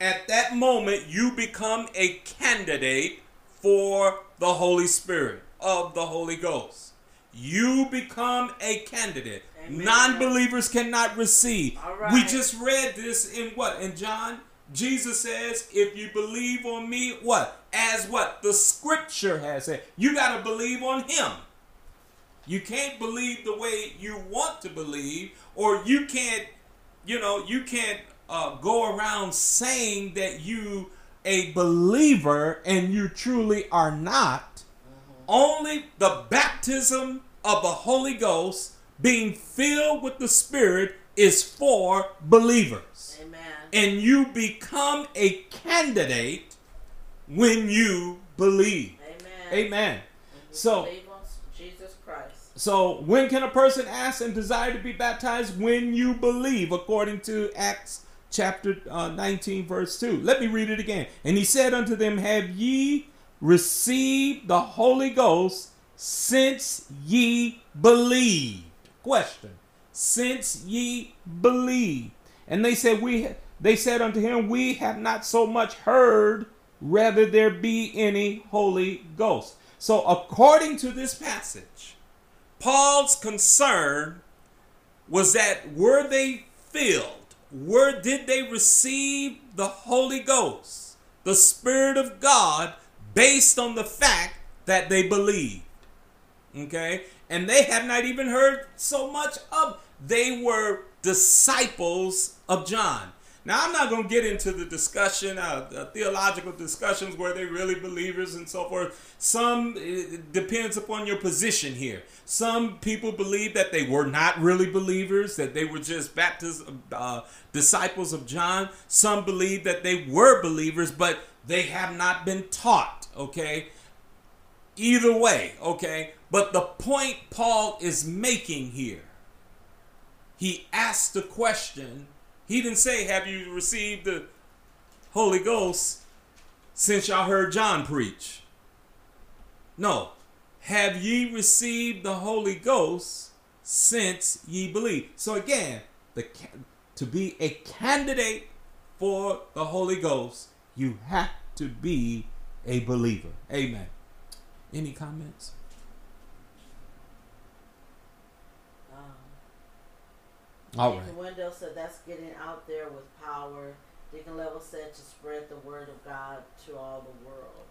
at that moment you become a candidate for the Holy Spirit of the Holy Ghost. You become a candidate. Non believers cannot receive. All right. We just read this in what? In John? Jesus says, if you believe on me, what? As what? The scripture has said. You got to believe on him. You can't believe the way you want to believe, or you can't, you know, you can't uh, go around saying that you a believer and you truly are not. Only the baptism of the Holy Ghost, being filled with the Spirit, is for believers. And you become a candidate when you believe. Amen. Amen. So- believe Jesus Christ. So, when can a person ask and desire to be baptized? When you believe, according to Acts chapter uh, 19, verse 2. Let me read it again. And he said unto them, Have ye received the Holy Ghost since ye believed? Question. Since ye believed. And they said, We they said unto him, We have not so much heard, rather there be any Holy Ghost. So, according to this passage, Paul's concern was that were they filled? Were did they receive the Holy Ghost, the Spirit of God, based on the fact that they believed? Okay? And they have not even heard so much of they were disciples of John. Now I'm not going to get into the discussion, uh, the theological discussions where they really believers and so forth. Some depends upon your position here. Some people believe that they were not really believers, that they were just Baptist uh, disciples of John. Some believe that they were believers, but they have not been taught. Okay, either way. Okay, but the point Paul is making here, he asked the question he didn't say, Have you received the Holy Ghost since y'all heard John preach? No. Have ye received the Holy Ghost since ye believe? So again, the to be a candidate for the Holy Ghost, you have to be a believer. Amen. Any comments? Um, All Deacon right. Wendell said that's getting out there with power. Deacon Level said to spread the word of God to all the world.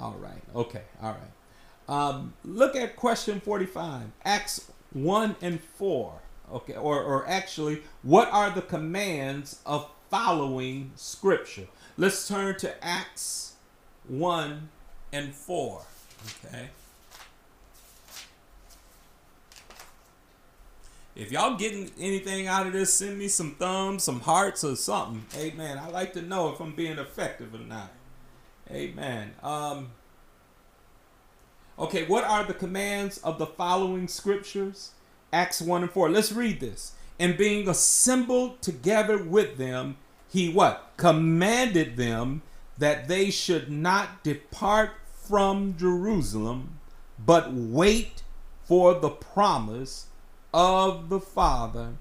All right. Okay. All right. Um, look at question 45. Acts 1 and 4. Okay. Or, or actually, what are the commands of following Scripture? Let's turn to Acts 1 and 4. Okay. If y'all getting anything out of this, send me some thumbs, some hearts, or something. Amen. I like to know if I'm being effective or not. Amen. Um, okay, what are the commands of the following scriptures? Acts 1 and 4. Let's read this. And being assembled together with them, he what? Commanded them that they should not depart from Jerusalem, but wait for the promise of the Father,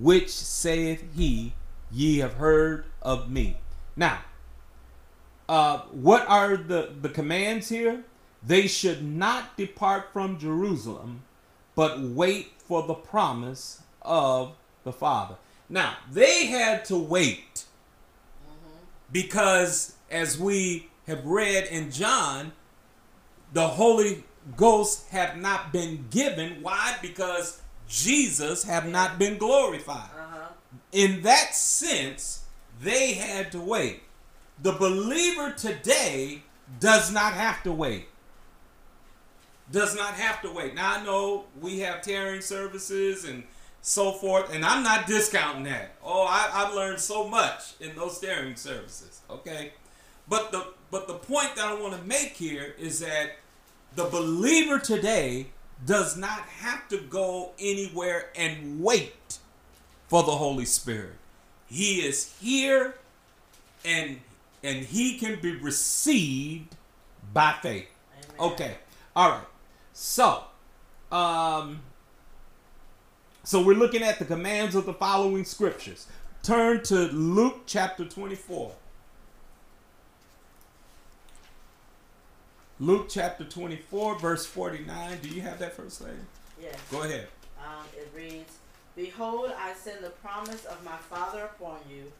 which saith he, Ye have heard of me. Now, uh, what are the, the commands here? They should not depart from Jerusalem, but wait for the promise of the Father. Now, they had to wait because, as we have read in John, the Holy Ghost have not been given. Why? Because Jesus have not been glorified. Uh huh. In that sense, they had to wait. The believer today does not have to wait. Does not have to wait. Now I know we have tarrying services and so forth. And I'm not discounting that. Oh, I, I've learned so much in those tarrying services. Okay. But the but the point that I want to make here is that the believer today does not have to go anywhere and wait for the Holy Spirit. He is here and and he can be received by faith. Amen. Okay. All right. So, um so we're looking at the commands of the following scriptures. Turn to Luke chapter 24. Luke chapter 24, verse 49. Do you have that first lady? Yes. Go ahead. Um, it reads, Behold, I send the promise of my Father upon you,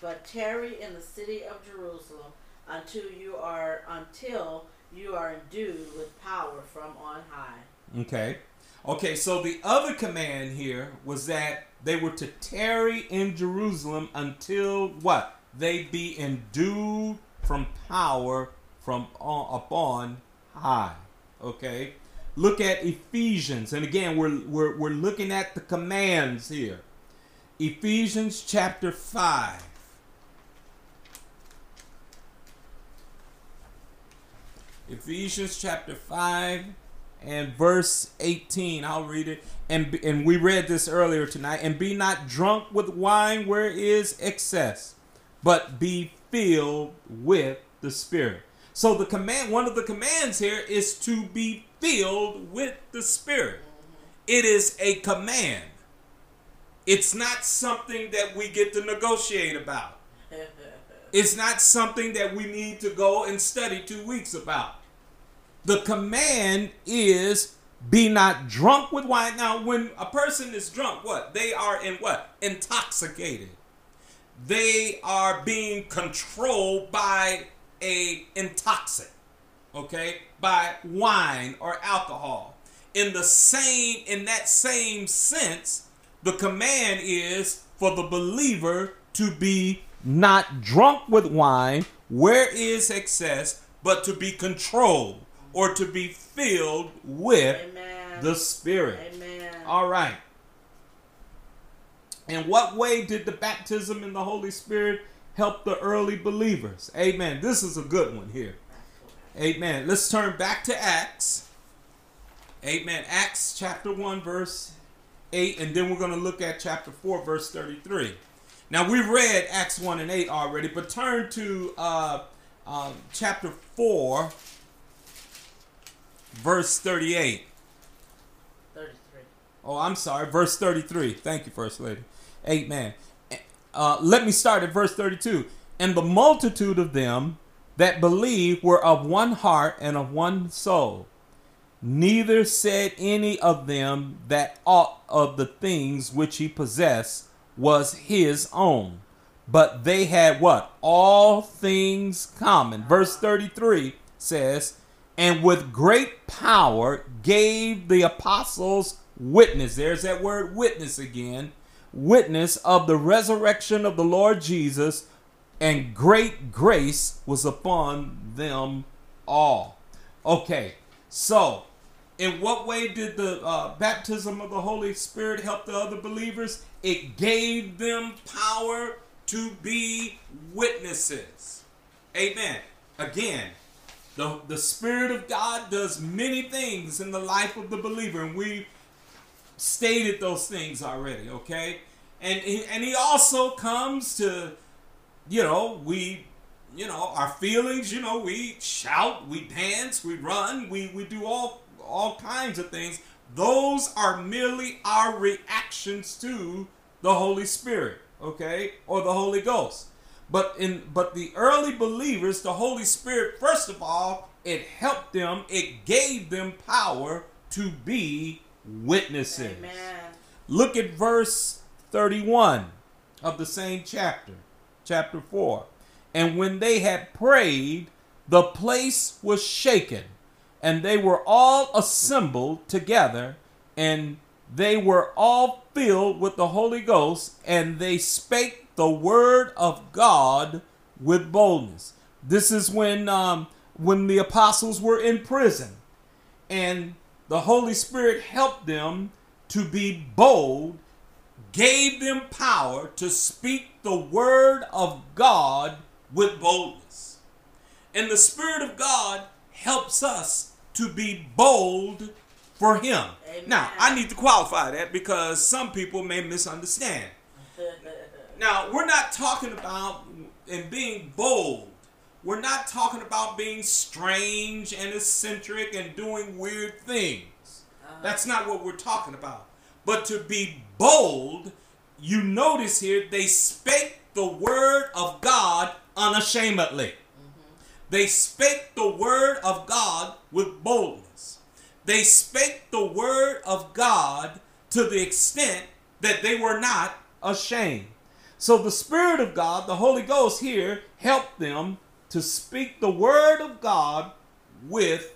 but tarry in the city of Jerusalem until you are until you are endued with power from on high. Okay. Okay, so the other command here was that they were to tarry in Jerusalem until what? They be endued from power from on, upon high. Okay? Look at Ephesians. And again, we're, we're, we're looking at the commands here. Ephesians chapter 5. Ephesians chapter 5 and verse 18. I'll read it. And, and we read this earlier tonight. And be not drunk with wine where is excess, but be filled with the Spirit. So the command, one of the commands here is to be filled with the Spirit. It is a command. It's not something that we get to negotiate about. [LAUGHS] It's not something that we need to go and study two weeks about. The command is be not drunk with wine. Now, when a person is drunk, what? They are in what? Intoxicated. They are being controlled by a intoxicant, okay? By wine or alcohol. In the same in that same sense, the command is for the believer to be not drunk with wine where is excess, but to be controlled or to be filled with Amen. the Spirit. Amen. All right. In what way did the baptism in the Holy Spirit help the early believers? Amen. This is a good one here. Amen. Let's turn back to Acts. Amen. Acts chapter 1, verse 8, and then we're going to look at chapter 4, verse 33. Now, we read Acts 1 and 8 already, but turn to uh, um, chapter 4, verse 38. 33. Oh, I'm sorry. Verse 33. Thank you, First Lady. Amen. Uh, let me start at verse 32. And the multitude of them that believed were of one heart and of one soul. Neither said any of them that aught of the things which he possessed was his own, but they had what? All things common. Verse 33 says, And with great power gave the apostles witness. There's that word witness again. Witness of the resurrection of the Lord Jesus, and great grace was upon them all. Okay, so in what way did the uh, baptism of the Holy Spirit help the other believers? It gave them power to be witnesses. Amen. Again, the, the Spirit of God does many things in the life of the believer, and we stated those things already, okay? And and he also comes to, you know, we, you know, our feelings, you know, we shout, we dance, we run, we, we do all all kinds of things. Those are merely our reactions to the Holy Spirit, okay? Or the Holy Ghost. But in but the early believers, the Holy Spirit, first of all, it helped them, it gave them power to be witnesses. Amen. Look at verse 31 of the same chapter, chapter 4. And when they had prayed, the place was shaken, and they were all assembled together, and they were all filled with the Holy Ghost, and they spake the word of God with boldness. This is when um, when the apostles were in prison, and the Holy Spirit helped them to be bold gave them power to speak the word of God with boldness. And the Spirit of God helps us to be bold for Him. Amen. Now, I need to qualify that because some people may misunderstand. [LAUGHS] Now, we're not talking about and being bold. We're not talking about being strange and eccentric and doing weird things. Uh-huh. That's not what we're talking about. But to be bold, you notice here they spake the word of God unashamedly. Mm-hmm. They spake the word of God with boldness. They spake the word of God to the extent that they were not ashamed. So the Spirit of God, the Holy Ghost here, helped them to speak the word of God with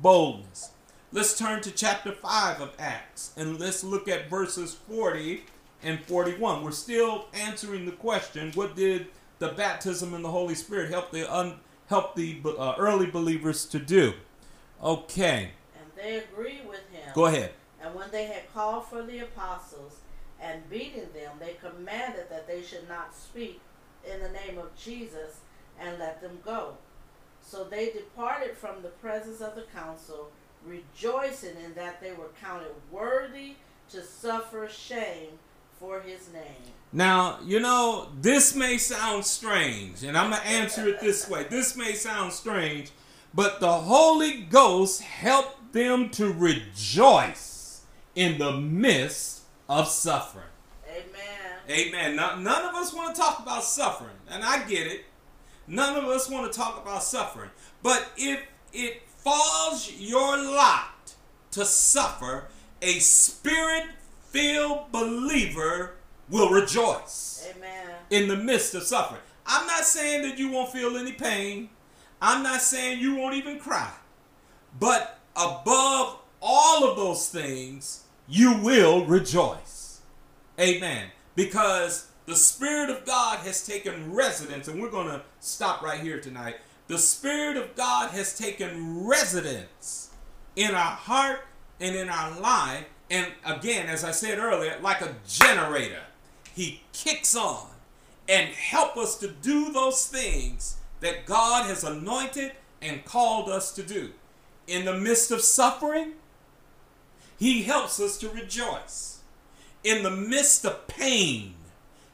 boldness. Let's turn to chapter 5 of Acts and let's look at verses 40 and 41. We're still answering the question what did the baptism in the Holy Spirit help the, un, help the uh, early believers to do? Okay, And they agreed with him. go ahead. And when they had called for the apostles and beaten them, they commanded that they should not speak in the name of Jesus and let them go. So they departed from the presence of the council, rejoicing in that they were counted worthy to suffer shame for his name. Now, you know, this may sound strange, and I'm going to answer it this way. This may sound strange, but the Holy Ghost helped them to rejoice in the midst of suffering. Amen. Amen. Now, none of us want to talk about suffering, and I get it. None of us want to talk about suffering. But if it falls your lot to suffer, a spirit filled believer will rejoice Amen. in the midst of suffering. I'm not saying that you won't feel any pain. I'm not saying you won't even cry. But above all of those things, you will rejoice. Amen. Because the Spirit of God has taken residence, and we're going to stop right here tonight. The Spirit of God has taken residence in our heart and in our life. And again, as I said earlier, like a generator, He kicks on and help us to do those things that God has anointed and called us to do. In the midst of suffering, He helps us to rejoice. In the midst of pain,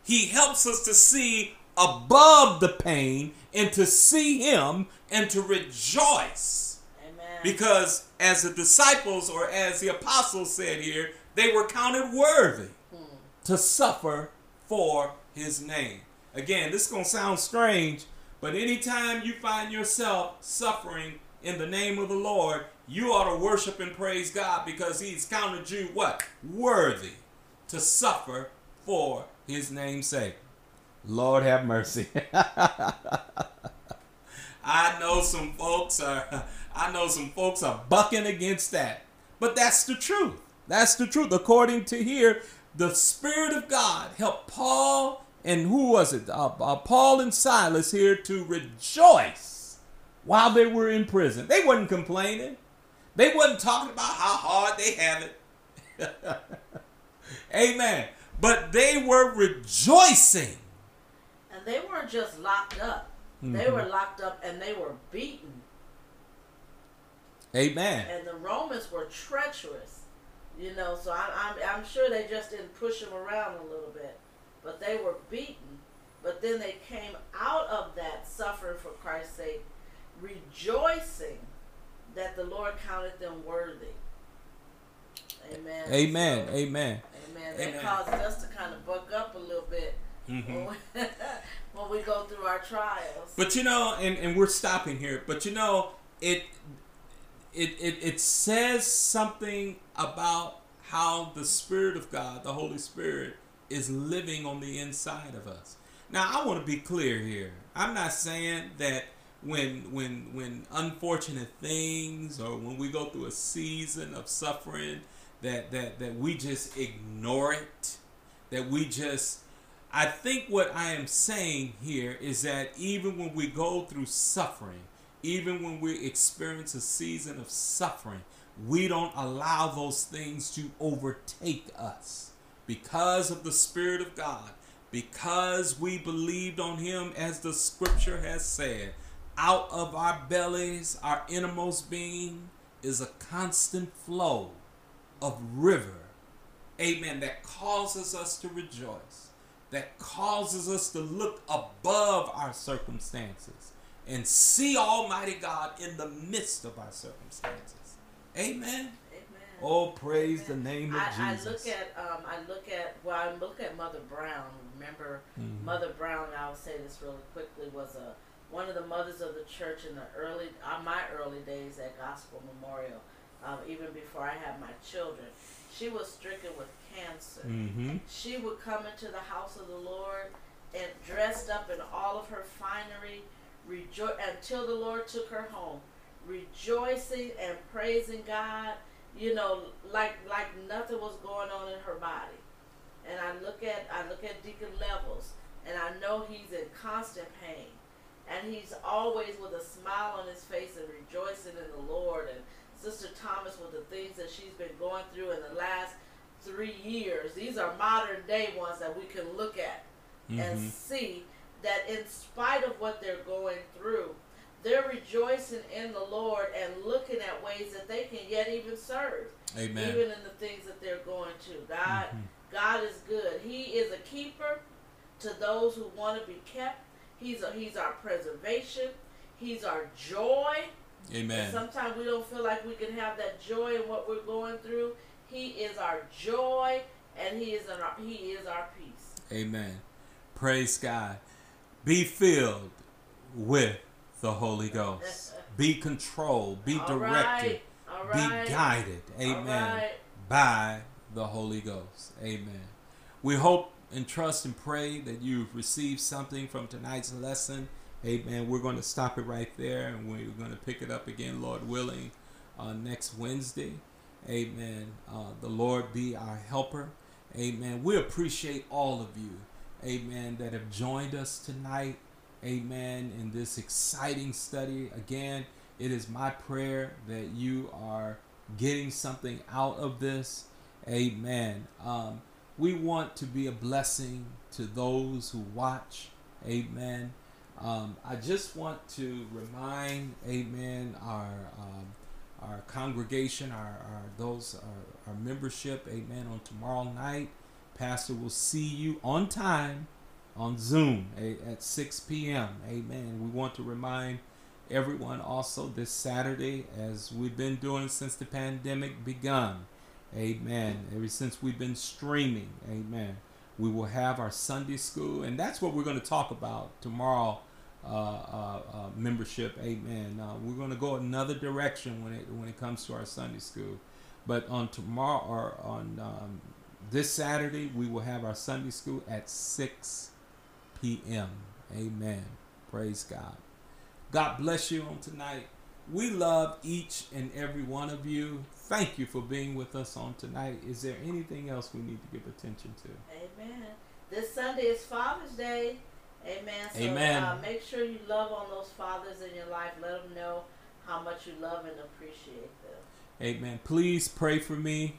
He helps us to see above the pain and to see Him and to rejoice. Amen. Because as the disciples or as the apostles said here, they were counted worthy hmm. to suffer for his name. Again, this is going to sound strange, but anytime you find yourself suffering in the name of the Lord, you ought to worship and praise God because he's counted you what? Worthy to suffer for his name's sake. Lord have mercy. [LAUGHS] I know some folks are [LAUGHS] I know some folks are bucking against that. But that's the truth. That's the truth. According to here, the Spirit of God helped Paul and who was it? Uh, uh, Paul and Silas here to rejoice while they were in prison. They wasn't complaining. They wasn't talking about how hard they have it. [LAUGHS] Amen. But they were rejoicing. And they weren't just locked up. They Mm-hmm. were locked up and they were beaten. Amen. And the Romans were treacherous. You know, so I'm, I'm, I'm sure they just didn't push them around a little bit. But they were beaten. But then they came out of that suffering for Christ's sake, rejoicing that the Lord counted them worthy. Amen. Amen. So, Amen. Amen. That Amen. causes us to kind of buck up a little bit Mhm. when, we, [LAUGHS] when we go through our trials. But you know, and, and we're stopping here, but you know, it it, it it says something about how the Spirit of God, the Holy Spirit, is living on the inside of us. Now I want to be clear here. I'm not saying that when when when unfortunate things or when we go through a season of suffering that that that we just ignore it, that we just I think what I am saying here is that even when we go through suffering, even when we experience a season of suffering, we don't allow those things to overtake us. because of the Spirit of God, because we believed on Him as the scripture has said, out of our bellies, our innermost being, is a constant flow of river. Amen. That causes us to rejoice, that causes us to look above our circumstances and see Almighty God in the midst of our circumstances. Amen. Amen. Oh, praise the name of I, I look at um, I look at well I look at Mother Brown. Remember Mhm. Mother Brown? I'll say this really quickly. Was a one of the mothers of the church in the early uh, my early days at Gospel Memorial. Um, even before I had my children, she was stricken with cancer. Mhm. She would come into the house of the Lord and dressed up in all of her finery, rejo- until the Lord took her home, rejoicing and praising God. You know, like like nothing was going on in her body. And I look at I look at Deacon Levels, and I know he's in constant pain, and he's always with a smile on his face and rejoicing in the Lord. And Thomas with the things that she's been going through in the last three years. These are modern day ones that we can look at and Mhm. see that in spite of what they're going through, they're rejoicing in the Lord and looking at ways that they can yet even serve, Amen. even in the things that they're going to. God, Mhm. God is good. He is a keeper to those who want to be kept. He's a, He's our preservation. He's our joy. And Amen. sometimes we don't feel like we can have that joy in what we're going through. He is our joy, and He is our He is our peace. Amen. Praise God. Be filled with the Holy Ghost. [LAUGHS] Be controlled. Be All directed. right, Be guided. Amen. right. By the Holy Ghost. Amen. We hope and trust and pray that you've received something from tonight's lesson. Amen. We're going to stop it right there and we're going to pick it up again, Lord willing, uh, next Wednesday. Amen. Uh, the Lord be our helper. Amen. We appreciate all of you. Amen. That have joined us tonight. Amen. In this exciting study. Again, it is my prayer that you are getting something out of this. Amen. Um, we want to be a blessing to those who watch. Amen. Um, I just want to remind, Amen, our um, our congregation, our, our those our, our membership, Amen. On tomorrow night, Pastor will see you on time on Zoom at 6 p.m. Amen. We want to remind everyone also this Saturday, as we've been doing since the pandemic begun. Amen. Ever since we've been streaming, amen. We will have our Sunday school, and that's what we're going to talk about tomorrow. Uh, uh, uh, membership, amen. Uh, we're going to go another direction when it when it comes to our Sunday school, but on tomorrow or on um, this Saturday, we will have our Sunday school at six p.m. Amen. Praise God. God bless you on tonight. We love each and every one of you. Thank you for being with us on tonight. Is there anything else we need to give attention to? Amen. This Sunday is Father's Day. Amen. So Amen. Uh, make sure you love on those fathers in your life. Let them know how much you love and appreciate them. Amen. Please pray for me.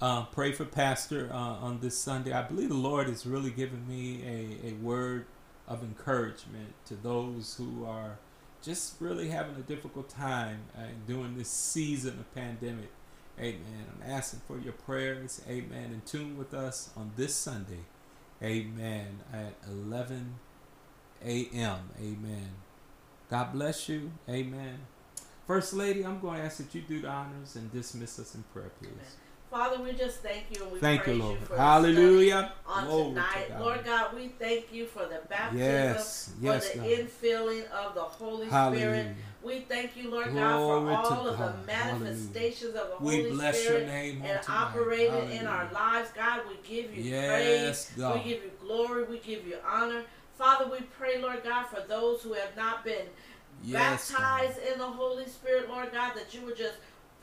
Uh, pray for Pastor uh, on this Sunday. I believe the Lord is really giving me a, a word of encouragement to those who are just really having a difficult time uh, during this season of pandemic. Amen. I'm asking for your prayers. Amen. In tune with us on this Sunday. Amen. At 11 a.m. Amen. God bless you. Amen. First Lady, I'm going to ask that you do the honors and dismiss us in prayer, please. Father, we just thank you and we Thank you, praise Lord. for this Hallelujah. on Glory to tonight. God. Lord God, we thank you for the baptism, Yes, yes, for the God. infilling of the Holy Spirit. We thank you, Lord Glory God, for all of God. the manifestations of the We Holy bless Spirit your name and tonight. operating in our lives. God, we give you Yes, praise. God. We give you glory. We give you honor. Father, we pray, Lord God, for those who have not been Yes, baptized in the Holy Spirit, Lord God, that you would just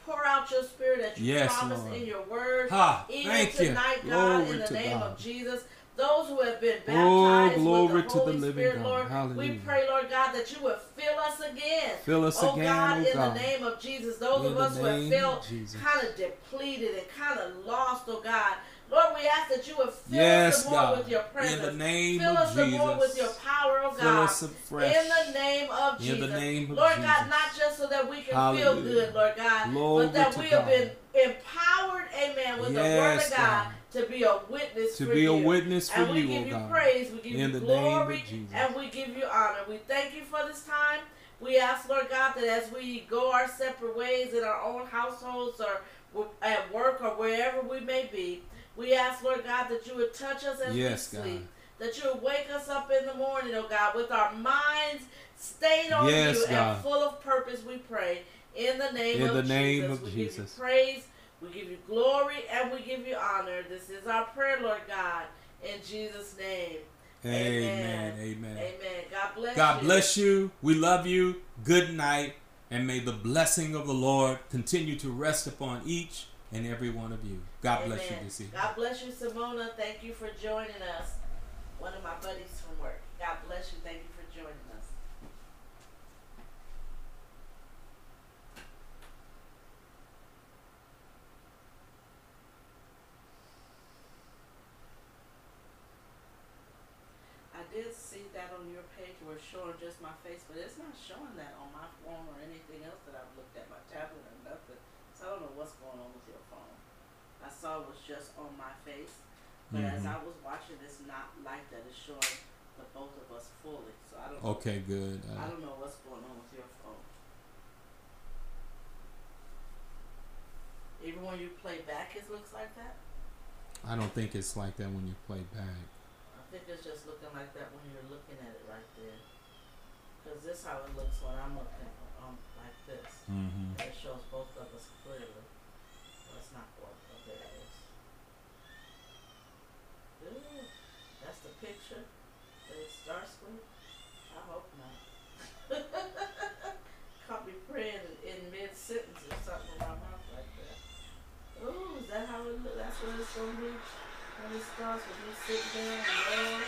pour out your spirit that you Yes, promised Lord. in your word. Ha, Even thank you. tonight, God, Glory in the name God. of Jesus. Those who have been Oh, baptized glory with the to the Holy living Spirit, God. Lord, Hallelujah. we pray, Lord God, that you would fill us again. Fill us oh again, God, oh in the name of Jesus, those In of us who have felt kind of depleted and kind of lost, oh God. Lord, we ask that you would fill Yes, us the more God. with your In presence. the name fill us the more with your power, oh God. Fill us afresh. In the name of In Jesus. the name of Jesus. Lord Jesus. God, not just so that we can feel good, Lord God, Glory but that we have God. been empowered, amen, with the word of God, God. to be a witness To for be you. a witness for and we you, give oh you God. praise, we give In you the name of glory, Jesus. and we give you honor. We thank you for this time. We ask, Lord God, that as we go our separate ways in our own households or at work or wherever we may be, we ask, Lord God, that you would touch us as Yes, we God. sleep. That you would wake us up in the morning, oh God, with our minds stayed on Yes, you God. and full of purpose, we pray. In the name In of the name Jesus. of we give you praise, we give you glory, and we give you honor. This is our prayer, Lord God. In Jesus' name. Amen. Amen. Amen. Amen. God bless God you. bless you. We love you. Good night. And may the blessing of the Lord continue to rest upon each and every one of you. God bless you Amen. this evening. God bless you, Simona. Thank you for joining us. One of my buddies from work. God bless you. Thank you for joining us. I did see that on your page where it's showing just my face, but it's not showing that on my phone or anything else that I've looked at, my tablet or nothing. So I don't know what's going on with your phone. I saw it was just on my face, but as Mhm. I was watching, it's not like that. It's showing the both of us fully. So I don't. Okay, good. I Uh, don't know what's going on with your phone. Even when you play back, it looks like that. I don't think it's like that when you play back. I think it's just looking like that when you're looking at it right there. Cause this how it looks when I'm looking um like this. Mm-hmm. It shows both of us clearly. Well, it's not going. Oh, there it is. Ooh, that's the picture that it starts with. I hope not. Caught me praying in, in mid sentence or something with my mouth like that. Ooh, is that how starts there and Lord.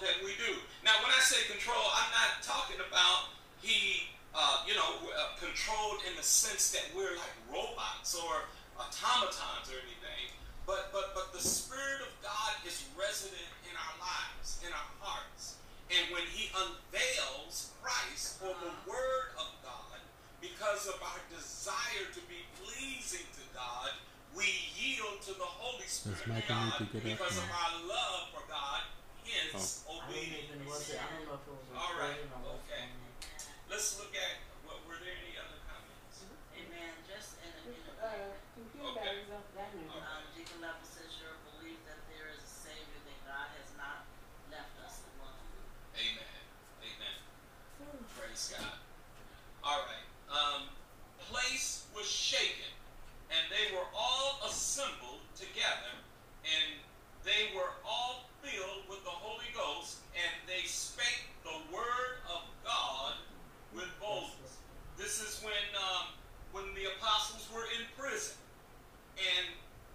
that we do. Now, when I say control, I'm not talking about he, uh, you know, uh, controlled in the sense that we're like robots or automatons or anything. But but but the Spirit of God is resident in our lives, in our hearts, and when He unveils Christ or the Word of God, because of our desire to be pleasing to God, we yield to the Holy Spirit of God to get up because of now? our love for God. Hence, oh. I don't obedience. even was it. I don't know if it was All right, recording or what's okay. Let's look at what were there any other comments? Amen. Just in a, in a Uh, computer Okay. batteries off that new. Okay. Um, Deacon Level says your belief that there is a Savior, that God has not left us alone. Amen. Amen. Praise God. All right. Um, place was shaken, and they were all assembled together, and they were all filled with the Holy Ghost, and they spake the word of God with boldness. This is when um, when the apostles were in prison, and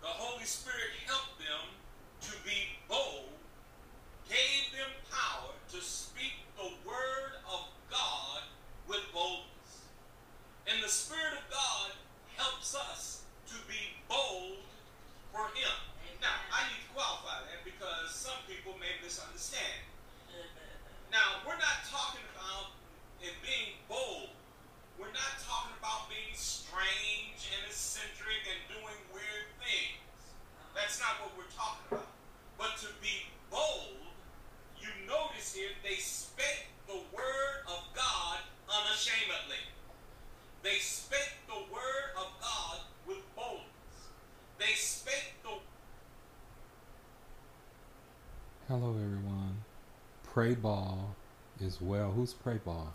the Holy Spirit helped them to be bold gave them power to speak the word of God with boldness. And the Spirit of God helps us to be bold for Him. Now, I need to qualify that because some people may misunderstand. Now, we're not talking about in being bold. We're not talking about being strange and eccentric and doing weird things. That's not what we're talking about. But to be bold, you notice here they spake the word of God unashamedly. They spake the word of God with boldness. They spake the Hello, everyone. Pray ball is well. Who's pray ball?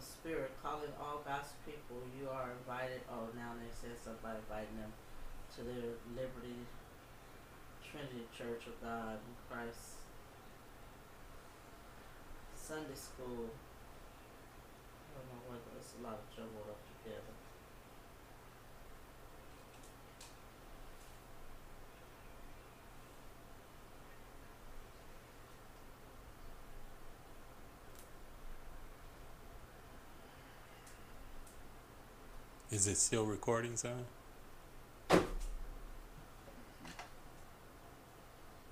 Spirit, calling all God's people. You are invited. Oh, now they said somebody inviting them to their Liberty Trinity Church of God in Christ Sunday school. I don't know whether it's a lot of jumbled up together. Is it still recording, son?